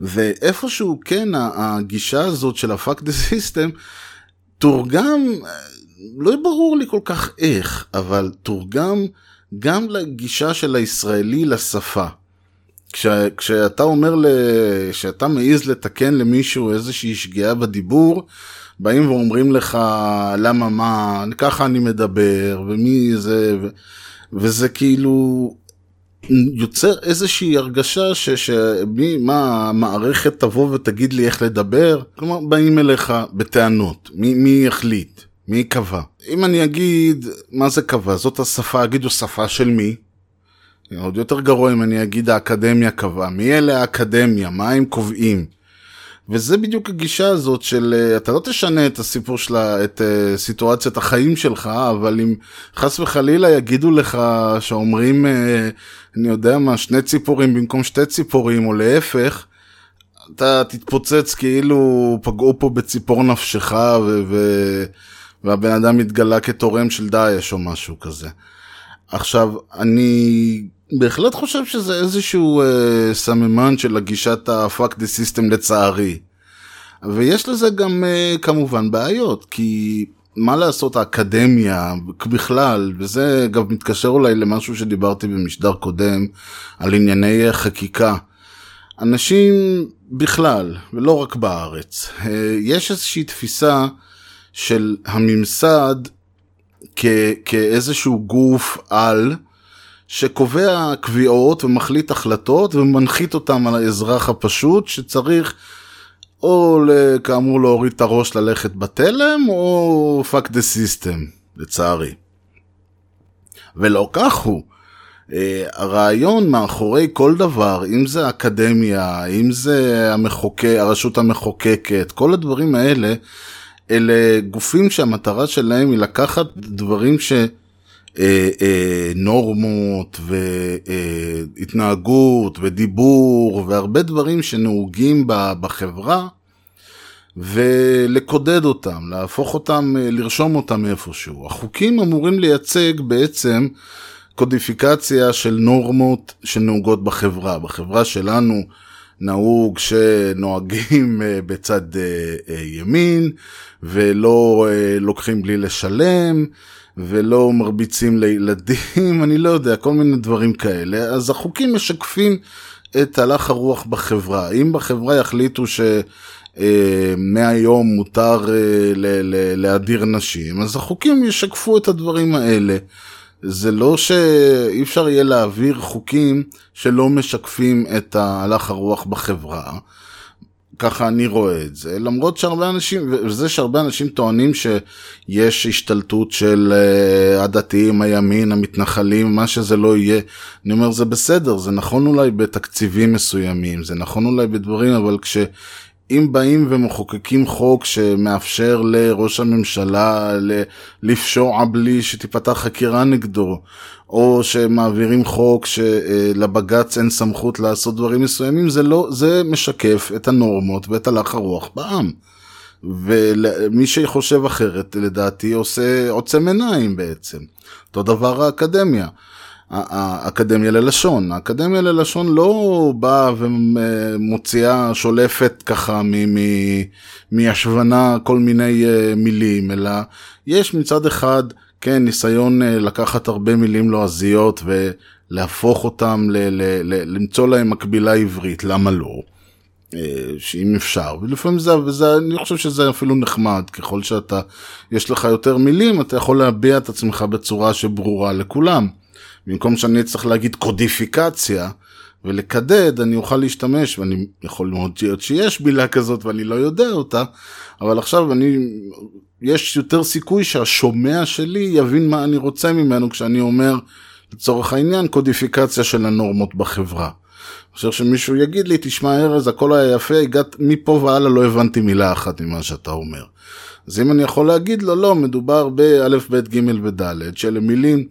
ואיפשהו כן הגישה הזאת של ה-fuck the system תורגם, לא ברור לי כל כך איך, אבל תורגם גם לגישה של הישראלי לשפה. כש, כשאתה אומר, ל, כשאתה מעז לתקן למישהו איזושהי שגיאה בדיבור, באים ואומרים לך למה מה, ככה אני מדבר, ומי זה, ו, וזה כאילו יוצר איזושהי הרגשה ש, שמי, מה המערכת תבוא ותגיד לי איך לדבר, כלומר באים אליך בטענות, מי, מי יחליט, מי קבע. אם אני אגיד מה זה קבע, זאת השפה, אגידו שפה של מי? עוד יותר גרוע אם אני אגיד האקדמיה קבעה, מי אלה האקדמיה, מה הם קובעים? וזה בדיוק הגישה הזאת של אה, אתה לא תשנה את הסיפור של ה- את אה, סיטואציית החיים שלך, אבל אם חס וחלילה יגידו לך שאומרים, אה, אני יודע מה, שני ציפורים במקום שתי ציפורים, או להפך, אתה תתפוצץ כאילו פגעו פה בציפור נפשך ו- ו- והבן אדם התגלה כתורם של דאעש או משהו כזה. עכשיו, אני בהחלט חושב שזה איזשהו אה, סממן של הגישת ה-fuck the system לצערי. ויש לזה גם אה, כמובן בעיות, כי מה לעשות האקדמיה בכלל, וזה גם מתקשר אולי למשהו שדיברתי במשדר קודם, על ענייני חקיקה. אנשים בכלל, ולא רק בארץ, אה, יש איזושהי תפיסה של הממסד כ- כאיזשהו גוף על שקובע קביעות ומחליט החלטות ומנחית אותם על האזרח הפשוט שצריך או כאמור להוריד את הראש ללכת בתלם או fuck the system לצערי. ולא כך הוא. Uh, הרעיון מאחורי כל דבר, אם זה אקדמיה, אם זה המחוקק, הרשות המחוקקת, כל הדברים האלה, אלה גופים שהמטרה שלהם היא לקחת דברים ש... אה, אה, נורמות והתנהגות ודיבור והרבה דברים שנהוגים בחברה ולקודד אותם, להפוך אותם, אה, לרשום אותם איפשהו. החוקים אמורים לייצג בעצם קודיפיקציה של נורמות שנהוגות בחברה. בחברה שלנו נהוג שנוהגים אה, בצד אה, ימין ולא לוקחים בלי לשלם. ולא מרביצים לילדים, אני לא יודע, כל מיני דברים כאלה. אז החוקים משקפים את הלך הרוח בחברה. אם בחברה יחליטו מותר אה, ל- ל- להדיר נשים, אז החוקים ישקפו את הדברים האלה. זה לא שאי אפשר יהיה להעביר חוקים שלא משקפים את הלך הרוח בחברה. ככה אני רואה את זה, למרות שהרבה אנשים, וזה שהרבה אנשים טוענים שיש השתלטות של uh, הדתיים, הימין, המתנחלים, מה שזה לא יהיה, אני אומר זה בסדר, זה נכון אולי בתקציבים מסוימים, זה נכון אולי בדברים, אבל כש... אם באים ומחוקקים חוק שמאפשר לראש הממשלה לפשוע בלי שתיפתח חקירה נגדו, או שמעבירים חוק שלבג"ץ אין סמכות לעשות דברים מסוימים, זה לא, זה משקף את הנורמות ואת הלך הרוח בעם. ומי שחושב אחרת, לדעתי, עושה עוצם עיניים בעצם. אותו דבר האקדמיה. האקדמיה ללשון. האקדמיה ללשון לא באה ומוציאה, שולפת ככה מהשבנה כל מיני אה, מילים, אלא יש מצד אחד, כן, ניסיון אה, לקחת הרבה מילים לועזיות ולהפוך אותם, ל- ל- ל- למצוא להם מקבילה עברית, למה לא? אה, שאם אפשר, ולפעמים זה, וזה, אני חושב שזה אפילו נחמד, ככל שאתה, יש לך יותר מילים, אתה יכול להביע את עצמך בצורה שברורה לכולם. במקום שאני צריך להגיד קודיפיקציה ולקדד, אני אוכל להשתמש, ואני יכול מאוד להיות שיש מילה כזאת ואני לא יודע אותה, אבל עכשיו אני, יש יותר סיכוי שהשומע שלי יבין מה אני רוצה ממנו כשאני אומר, לצורך העניין, קודיפיקציה של הנורמות בחברה. עכשיו שמישהו יגיד לי, תשמע ארז, הכל היה יפה, הגעת מפה והלאה לא הבנתי מילה אחת ממה שאתה אומר. אז אם אני יכול להגיד לו, לא, מדובר באלף, בית, גימל ודלת, שאלה מילים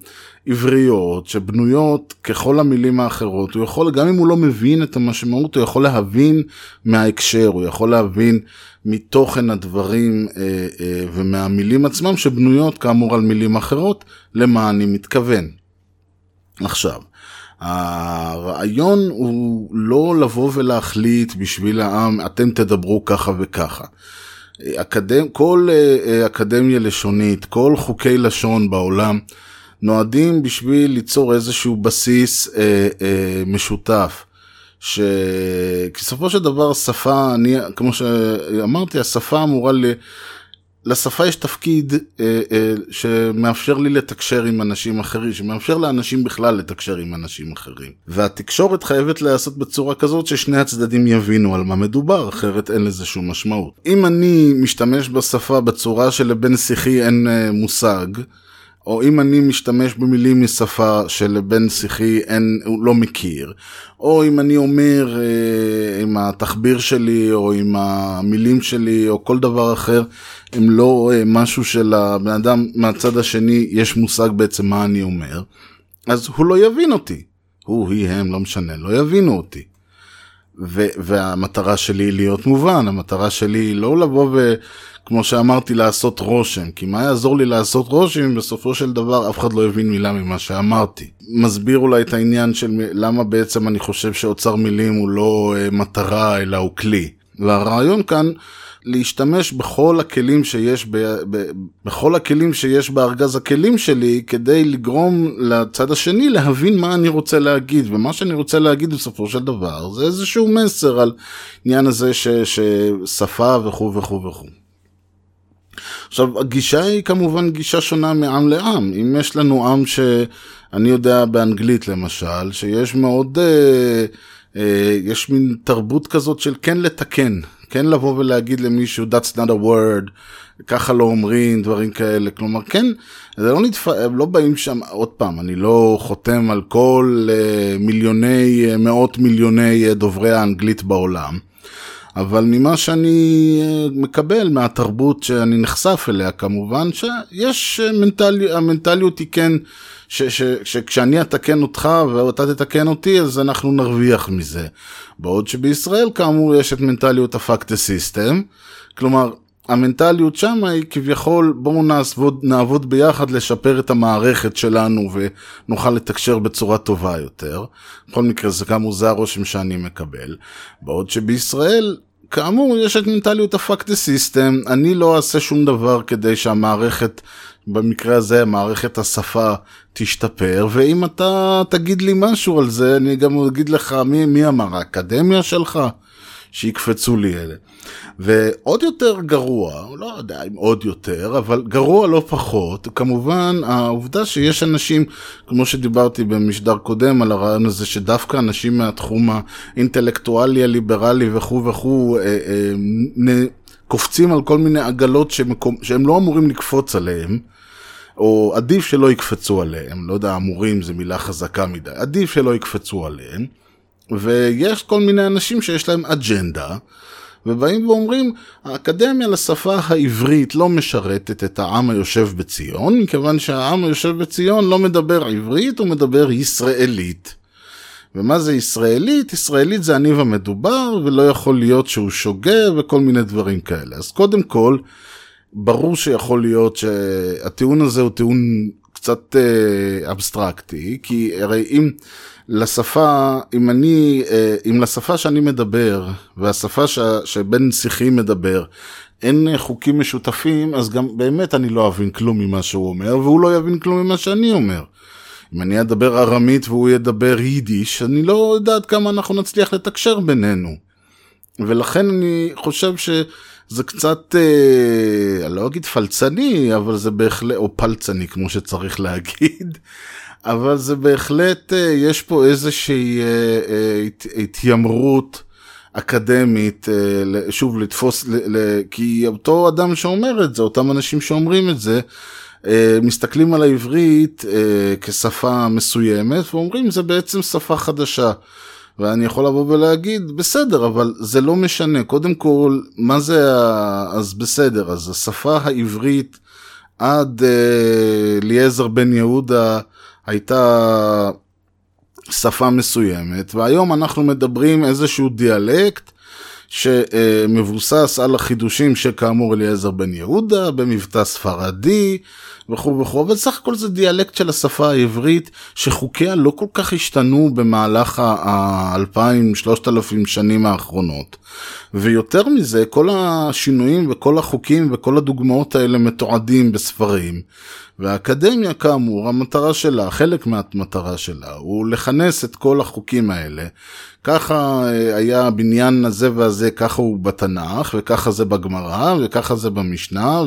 עבריות שבנויות ככל המילים האחרות. הוא יכול, גם אם הוא לא מבין את המשמעות, הוא יכול להבין מההקשר, הוא יכול להבין מתוכן הדברים אה, אה, ומהמילים עצמם שבנויות כאמור על מילים אחרות, למה אני מתכוון. עכשיו, הרעיון הוא לא לבוא ולהחליט בשביל העם, אתם תדברו ככה וככה. אקדמ, כל אה, אקדמיה לשונית, כל חוקי לשון בעולם, נועדים בשביל ליצור איזשהו בסיס אה, אה, משותף. שכי בסופו של דבר שפה, אני, כמו שאמרתי, השפה אמורה ל... לשפה יש תפקיד אה, אה, שמאפשר לי לתקשר עם אנשים אחרים, שמאפשר לאנשים בכלל לתקשר עם אנשים אחרים. והתקשורת חייבת להיעשות בצורה כזאת ששני הצדדים יבינו על מה מדובר, אחרת אין לזה שום משמעות. אם אני משתמש בשפה בצורה שלבן שיחי אין אה, מושג, או אם אני משתמש במילים משפה שלבן שיחי אין, הוא לא מכיר, או אם אני אומר אה, עם התחביר שלי, או עם המילים שלי, או כל דבר אחר, הם לא אה, משהו שלבן אדם מהצד השני יש מושג בעצם מה אני אומר, אז הוא לא יבין אותי. הוא, היא, הם, לא משנה, לא יבינו אותי. ו- והמטרה שלי היא להיות מובן, המטרה שלי היא לא לבוא ו... כמו שאמרתי, לעשות רושם. כי מה יעזור לי לעשות רושם אם בסופו של דבר אף אחד לא הבין מילה ממה שאמרתי. מסביר אולי את העניין של למה בעצם אני חושב שאוצר מילים הוא לא uh, מטרה אלא הוא כלי. והרעיון כאן להשתמש בכל הכלים שיש, ב, ב, בכל הכלים שיש בארגז הכלים שלי כדי לגרום לצד השני להבין מה אני רוצה להגיד ומה שאני רוצה להגיד בסופו של דבר זה איזשהו מסר על עניין הזה ש, ששפה וכו' וכו' וכו'. עכשיו, הגישה היא כמובן גישה שונה מעם לעם. אם יש לנו עם שאני יודע באנגלית למשל, שיש מאוד, אה, אה, יש מין תרבות כזאת של כן לתקן, כן לבוא ולהגיד למישהו, that's not a word, ככה לא אומרים, דברים כאלה. כלומר, כן, זה לא נתפ... הם לא באים שם, עוד פעם, אני לא חותם על כל אה, מיליוני, אה, מאות מיליוני אה, דוברי האנגלית בעולם. אבל ממה שאני אה, מקבל מהתרבות שאני נחשף אליה כמובן, שיש אה, מנטליות, המנטליות היא כן, ש, ש, שכשאני אתקן אותך ואתה תתקן אותי אז אנחנו נרוויח מזה. בעוד שבישראל כאמור יש את מנטליות ה fuck the system, כלומר המנטליות שם היא כביכול בואו נעבוד, נעבוד ביחד לשפר את המערכת שלנו ונוכל לתקשר בצורה טובה יותר. בכל מקרה זה כאמור זה הרושם שאני מקבל. בעוד שבישראל כאמור יש את מנטליות ה fuck the system, אני לא אעשה שום דבר כדי שהמערכת, במקרה הזה מערכת השפה תשתפר, ואם אתה תגיד לי משהו על זה, אני גם אגיד לך מי, מי אמר, האקדמיה שלך? שיקפצו לי אלה. ועוד יותר גרוע, לא יודע אם עוד יותר, אבל גרוע לא פחות, כמובן העובדה שיש אנשים, כמו שדיברתי במשדר קודם על הרעיון הזה, שדווקא אנשים מהתחום האינטלקטואלי, הליברלי וכו' וכו', אה, אה, נ, קופצים על כל מיני עגלות שמקום, שהם לא אמורים לקפוץ עליהם. או עדיף שלא יקפצו עליהם, לא יודע, אמורים זה מילה חזקה מדי, עדיף שלא יקפצו עליהם, ויש כל מיני אנשים שיש להם אג'נדה, ובאים ואומרים, האקדמיה לשפה העברית לא משרתת את העם היושב בציון, מכיוון שהעם היושב בציון לא מדבר עברית, הוא מדבר ישראלית. ומה זה ישראלית? ישראלית זה הניב המדובר, ולא יכול להיות שהוא שוגה וכל מיני דברים כאלה. אז קודם כל, ברור שיכול להיות שהטיעון הזה הוא טיעון קצת אה, אבסטרקטי, כי הרי אם לשפה, אם אני, אה, אם לשפה שאני מדבר, והשפה ש, שבן שיחי מדבר, אין חוקים משותפים, אז גם באמת אני לא אבין כלום ממה שהוא אומר, והוא לא יבין כלום ממה שאני אומר. אם אני אדבר ארמית והוא ידבר יידיש, אני לא יודעת כמה אנחנו נצליח לתקשר בינינו. ולכן אני חושב שזה קצת, אה, אני לא אגיד פלצני, אבל זה בהחלט, או פלצני כמו שצריך להגיד, אבל זה בהחלט, אה, יש פה איזושהי אה, אה, הת, התיימרות אקדמית, אה, שוב, לתפוס, ל, ל, כי אותו אדם שאומר את זה, אותם אנשים שאומרים את זה, אה, מסתכלים על העברית אה, כשפה מסוימת ואומרים זה בעצם שפה חדשה. ואני יכול לבוא ולהגיד, בסדר, אבל זה לא משנה. קודם כל, מה זה ה... אז בסדר, אז השפה העברית עד אה, אליעזר אה, בן יהודה הייתה שפה מסוימת, והיום אנחנו מדברים איזשהו דיאלקט שמבוסס על החידושים שכאמור אליעזר בן יהודה, במבטא ספרדי וכו' וכו', אבל סך הכל זה דיאלקט של השפה העברית שחוקיה לא כל כך השתנו במהלך ה-2000-3000 שנים האחרונות. ויותר מזה, כל השינויים וכל החוקים וכל הדוגמאות האלה מתועדים בספרים. והאקדמיה כאמור, המטרה שלה, חלק מהמטרה שלה, הוא לכנס את כל החוקים האלה. ככה אה, היה הבניין הזה והזה, ככה הוא בתנ"ך, וככה זה בגמרא, וככה זה במשנה,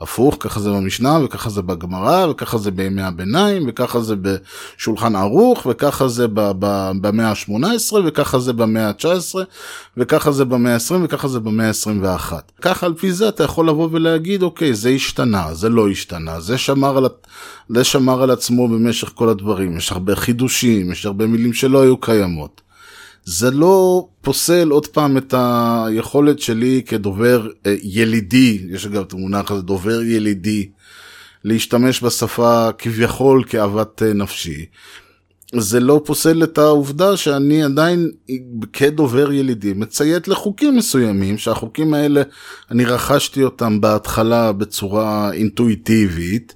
הפוך, ככה זה במשנה, וככה זה בגמרא, וככה זה בימי הביניים, וככה זה בשולחן ערוך, וככה זה במאה ה-18, וככה זה במאה ה-19, וככה זה במאה ה-20, וככה זה במאה ה-21. ככה על פי זה אתה יכול לבוא ולהגיד, אוקיי, זה השתנה, זה לא השתנה, זה שמר על, זה שמר על עצמו במשך כל הדברים, יש הרבה חידושים, יש הרבה מילים שלא היו קיימות. זה לא פוסל עוד פעם את היכולת שלי כדובר אה, ילידי, יש אגב את המונח הזה, דובר ילידי, להשתמש בשפה כביכול כאוות אה, נפשי. זה לא פוסל את העובדה שאני עדיין כדובר ילידי מציית לחוקים מסוימים, שהחוקים האלה, אני רכשתי אותם בהתחלה בצורה אינטואיטיבית,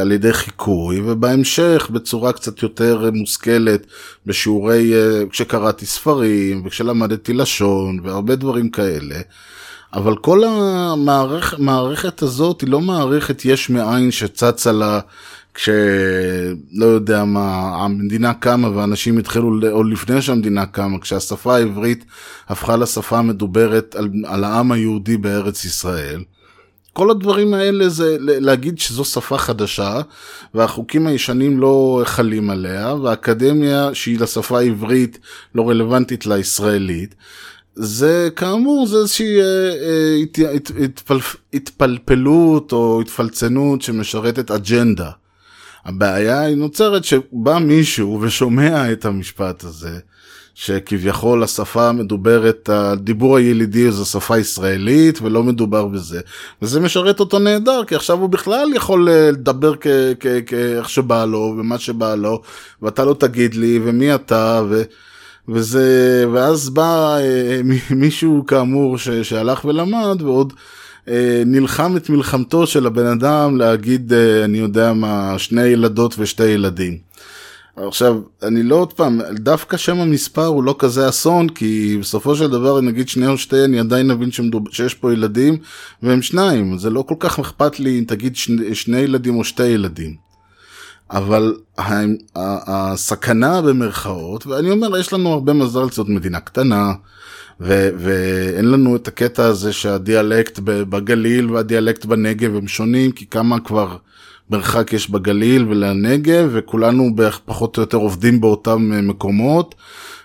על ידי חיקוי, ובהמשך בצורה קצת יותר מושכלת בשיעורי, אה, כשקראתי ספרים וכשלמדתי לשון והרבה דברים כאלה. אבל כל המערכת הזאת היא לא מערכת יש מאין שצצה לה כשלא יודע מה, המדינה קמה ואנשים התחילו, או לפני שהמדינה קמה, כשהשפה העברית הפכה לשפה המדוברת על, על העם היהודי בארץ ישראל. כל הדברים האלה זה להגיד שזו שפה חדשה והחוקים הישנים לא חלים עליה והאקדמיה שהיא לשפה העברית לא רלוונטית לישראלית. זה כאמור זה איזושהי אה, אה, הת, הת, התפל, התפלפלות או התפלצנות שמשרתת אג'נדה. הבעיה היא נוצרת שבא מישהו ושומע את המשפט הזה שכביכול השפה המדוברת, הדיבור הילידי זו שפה ישראלית ולא מדובר בזה. וזה משרת אותו נהדר, כי עכשיו הוא בכלל יכול אה, לדבר כאיך שבא לו ומה שבא לו, ואתה לא תגיד לי ומי אתה ו... וזה, ואז בא אה, מישהו כאמור ש, שהלך ולמד ועוד אה, נלחם את מלחמתו של הבן אדם להגיד, אני יודע מה, שני ילדות ושתי ילדים. עכשיו, אני לא עוד פעם, דווקא שם המספר הוא לא כזה אסון, כי בסופו של דבר, נגיד שני או שתי, אני עדיין מבין שמדוב, שיש פה ילדים, והם שניים, זה לא כל כך אכפת לי אם תגיד שני, שני ילדים או שתי ילדים. אבל הסכנה במרכאות, ואני אומר, יש לנו הרבה מזל, זאת מדינה קטנה, ו- ואין לנו את הקטע הזה שהדיאלקט בגליל והדיאלקט בנגב הם שונים, כי כמה כבר מרחק יש בגליל ולנגב, וכולנו פחות או יותר עובדים באותם אה, מקומות.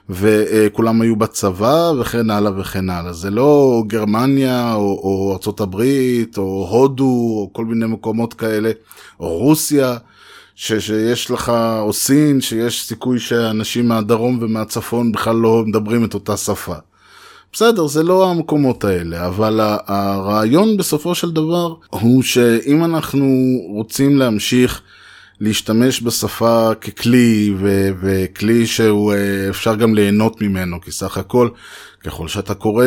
וכולם היו בצבא וכן הלאה וכן הלאה. זה לא גרמניה או, או ארצות הברית או הודו או כל מיני מקומות כאלה, או רוסיה, ש, שיש לך, או סין, שיש סיכוי שאנשים מהדרום ומהצפון בכלל לא מדברים את אותה שפה. בסדר, זה לא המקומות האלה, אבל הרעיון בסופו של דבר הוא שאם אנחנו רוצים להמשיך להשתמש בשפה ככלי ו- וכלי שהוא אה, אפשר גם ליהנות ממנו כי סך הכל ככל שאתה קורא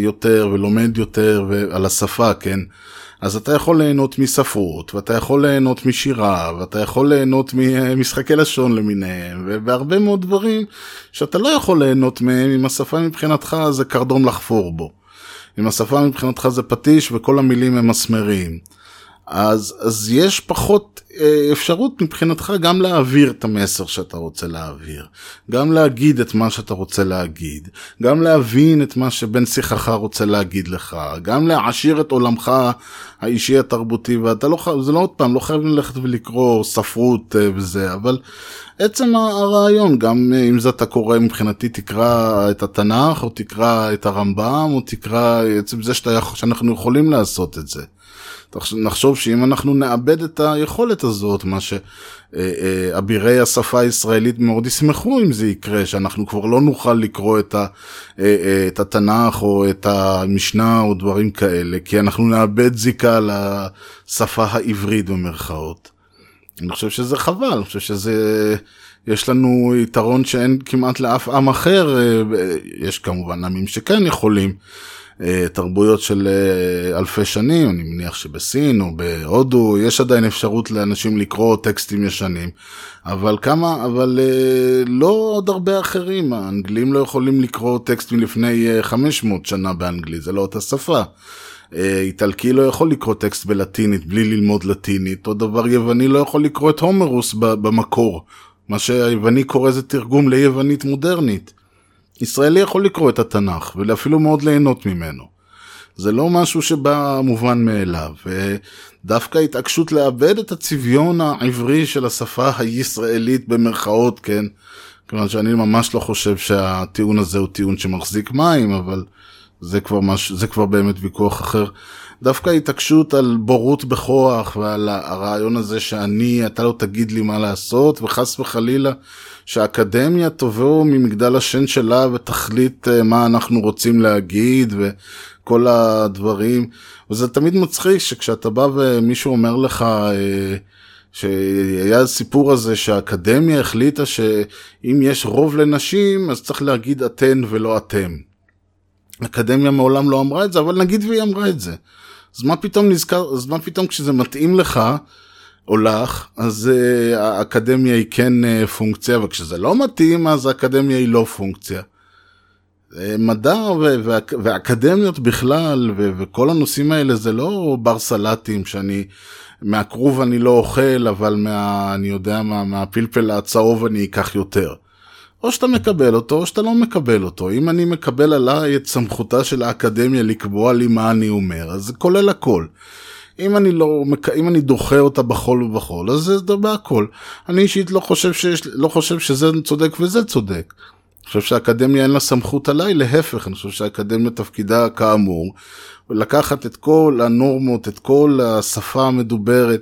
יותר ולומד יותר על השפה כן אז אתה יכול ליהנות מספרות ואתה יכול ליהנות משירה ואתה יכול ליהנות ממשחקי לשון למיניהם ובהרבה מאוד דברים שאתה לא יכול ליהנות מהם אם השפה מבחינתך זה קרדום לחפור בו. אם השפה מבחינתך זה פטיש וכל המילים הם מסמרים. אז, אז יש פחות אה, אפשרות מבחינתך גם להעביר את המסר שאתה רוצה להעביר, גם להגיד את מה שאתה רוצה להגיד, גם להבין את מה שבן שיחך רוצה להגיד לך, גם להעשיר את עולמך האישי התרבותי, ואתה לא חייב, זה לא עוד פעם, לא חייב ללכת ולקרוא ספרות אה, וזה, אבל עצם הרעיון, גם אם זה אתה קורא מבחינתי תקרא את התנ"ך, או תקרא את הרמב"ם, או תקרא עצם זה שאתה, שאנחנו יכולים לעשות את זה. נחשוב שאם אנחנו נאבד את היכולת הזאת, מה שאבירי השפה הישראלית מאוד ישמחו אם זה יקרה, שאנחנו כבר לא נוכל לקרוא את, ה, את התנ"ך או את המשנה או דברים כאלה, כי אנחנו נאבד זיקה לשפה העברית במרכאות. אני חושב שזה חבל, אני חושב שזה... יש לנו יתרון שאין כמעט לאף עם אחר, יש כמובן עמים שכן יכולים. אה, תרבויות של אה, אלפי שנים, אני מניח שבסין או בהודו יש עדיין אפשרות לאנשים לקרוא טקסטים ישנים, אבל כמה, אבל אה, לא עוד הרבה אחרים, האנגלים לא יכולים לקרוא טקסטים לפני 500 שנה באנגלית, זה לא אותה שפה. איטלקי לא יכול לקרוא טקסט בלטינית בלי ללמוד לטינית, אותו דבר יווני לא יכול לקרוא את הומרוס במקור, מה שהיווני קורא זה תרגום ליוונית מודרנית. ישראלי יכול לקרוא את התנ"ך ואפילו מאוד ליהנות ממנו. זה לא משהו שבא מובן מאליו, ודווקא התעקשות לאבד את הצביון העברי של השפה הישראלית במרכאות, כן? כיוון שאני ממש לא חושב שהטיעון הזה הוא טיעון שמחזיק מים, אבל זה כבר, מש... זה כבר באמת ויכוח אחר. דווקא התעקשות על בורות בכוח ועל הרעיון הזה שאני, אתה לא תגיד לי מה לעשות, וחס וחלילה שהאקדמיה תבוא ממגדל השן שלה ותחליט אה, מה אנחנו רוצים להגיד וכל הדברים. וזה תמיד מצחיק שכשאתה בא ומישהו אומר לך, אה, שהיה סיפור הזה שהאקדמיה החליטה שאם יש רוב לנשים אז צריך להגיד אתן ולא אתם. האקדמיה מעולם לא אמרה את זה, אבל נגיד והיא אמרה את זה. אז מה פתאום נזכר, אז מה פתאום כשזה מתאים לך, או לך, אז uh, האקדמיה היא כן uh, פונקציה, וכשזה לא מתאים, אז האקדמיה היא לא פונקציה. Uh, מדע ו- וה- ואקדמיות בכלל, ו- וכל הנושאים האלה זה לא בר סלטים שאני, מהכרוב אני לא אוכל, אבל מה, אני יודע מה, מהפלפל הצהוב אני אקח יותר. או שאתה מקבל אותו או שאתה לא מקבל אותו. אם אני מקבל עליי את סמכותה של האקדמיה לקבוע לי מה אני אומר, אז זה כולל הכל. אם אני לא, אם אני דוחה אותה בחול ובחול, אז זה בהכל. אני אישית לא חושב, שיש, לא חושב שזה צודק וזה צודק. אני חושב שהאקדמיה אין לה סמכות עליי, להפך, אני חושב שהאקדמיה תפקידה כאמור, לקחת את כל הנורמות, את כל השפה המדוברת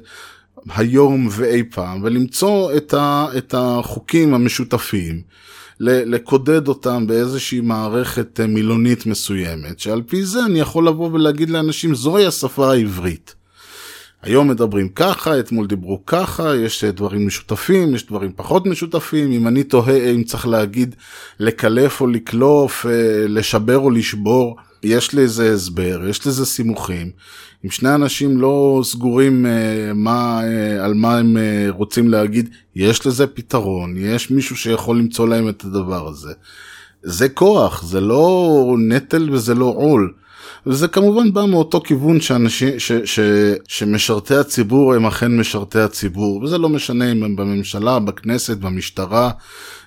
היום ואי פעם, ולמצוא את, ה, את החוקים המשותפים. לקודד אותם באיזושהי מערכת מילונית מסוימת, שעל פי זה אני יכול לבוא ולהגיד לאנשים, זוהי השפה העברית. היום מדברים ככה, אתמול דיברו ככה, יש דברים משותפים, יש דברים פחות משותפים, אם אני תוהה אם צריך להגיד לקלף או לקלוף, אה, לשבר או לשבור, יש לזה הסבר, יש לזה סימוכים. אם שני אנשים לא סגורים uh, מה, uh, על מה הם uh, רוצים להגיד, יש לזה פתרון, יש מישהו שיכול למצוא להם את הדבר הזה. זה כוח, זה לא נטל וזה לא עול. וזה כמובן בא מאותו כיוון שאנשים, ש, ש, שמשרתי הציבור הם אכן משרתי הציבור, וזה לא משנה אם הם בממשלה, בכנסת, במשטרה,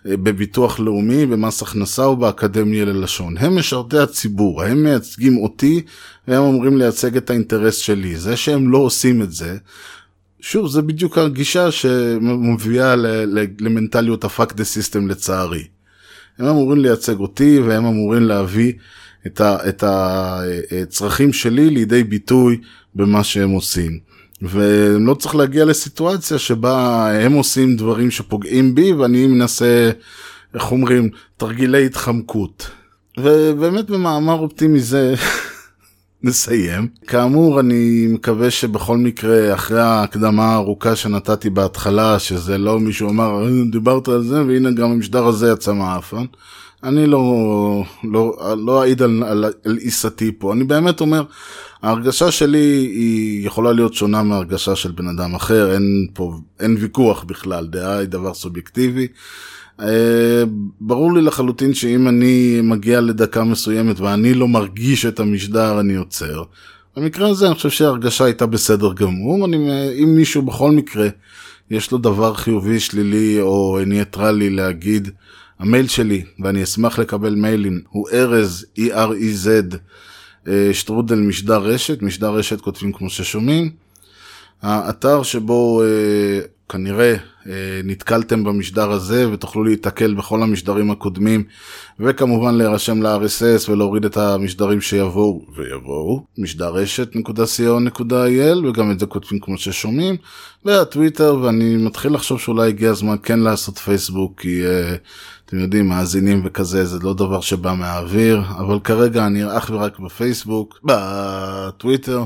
אה, בביטוח לאומי, במס הכנסה או באקדמיה ללשון. הם משרתי הציבור, הם מייצגים אותי, והם אמורים לייצג את האינטרס שלי. זה שהם לא עושים את זה, שוב, זה בדיוק הגישה שמביאה למנטליות ה-fuck the system לצערי. הם אמורים לייצג אותי והם אמורים להביא את, ה, את הצרכים שלי לידי ביטוי במה שהם עושים. ולא צריך להגיע לסיטואציה שבה הם עושים דברים שפוגעים בי ואני מנסה, איך אומרים, תרגילי התחמקות. ובאמת במאמר אופטימי זה נסיים. כאמור, אני מקווה שבכל מקרה, אחרי ההקדמה הארוכה שנתתי בהתחלה, שזה לא מישהו אמר, אה, דיברת על זה, והנה גם המשדר הזה יצא מהאפן. אני לא, לא, לא אעיד על, על, על עיסתי פה. אני באמת אומר, ההרגשה שלי היא יכולה להיות שונה מהרגשה של בן אדם אחר, אין פה, אין ויכוח בכלל, דעה היא דבר סובייקטיבי. אה, ברור לי לחלוטין שאם אני מגיע לדקה מסוימת ואני לא מרגיש את המשדר, אני עוצר. במקרה הזה אני חושב שההרגשה הייתה בסדר גמור. אני, אם מישהו בכל מקרה יש לו דבר חיובי, שלילי או ניטרלי להגיד, המייל שלי, ואני אשמח לקבל מיילים, הוא ארז, E-R-E-Z, אה, שטרודל משדר רשת, משדר רשת כותבים כמו ששומעים. האתר שבו אה, כנראה אה, נתקלתם במשדר הזה ותוכלו להיתקל בכל המשדרים הקודמים וכמובן להירשם ל-RSS ולהוריד את המשדרים שיבואו ויבואו משדר רשת.co.il וגם את זה כותבים כמו ששומעים והטוויטר ואני מתחיל לחשוב שאולי הגיע הזמן כן לעשות פייסבוק כי uh, אתם יודעים מאזינים וכזה זה לא דבר שבא מהאוויר אבל כרגע אני אך ורק בפייסבוק בטוויטר.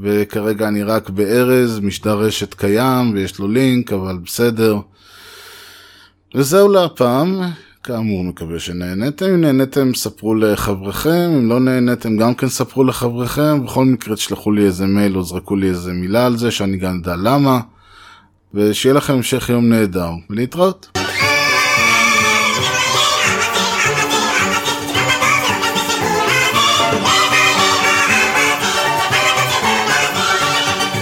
וכרגע אני רק בארז, משדר רשת קיים ויש לו לינק, אבל בסדר. וזהו להפעם, כאמור מקווה שנהנתם, אם נהנתם ספרו לחבריכם, אם לא נהנתם גם כן ספרו לחבריכם, בכל מקרה תשלחו לי איזה מייל או זרקו לי איזה מילה על זה שאני גם אדע למה, ושיהיה לכם המשך יום נהדר, ולהתראות.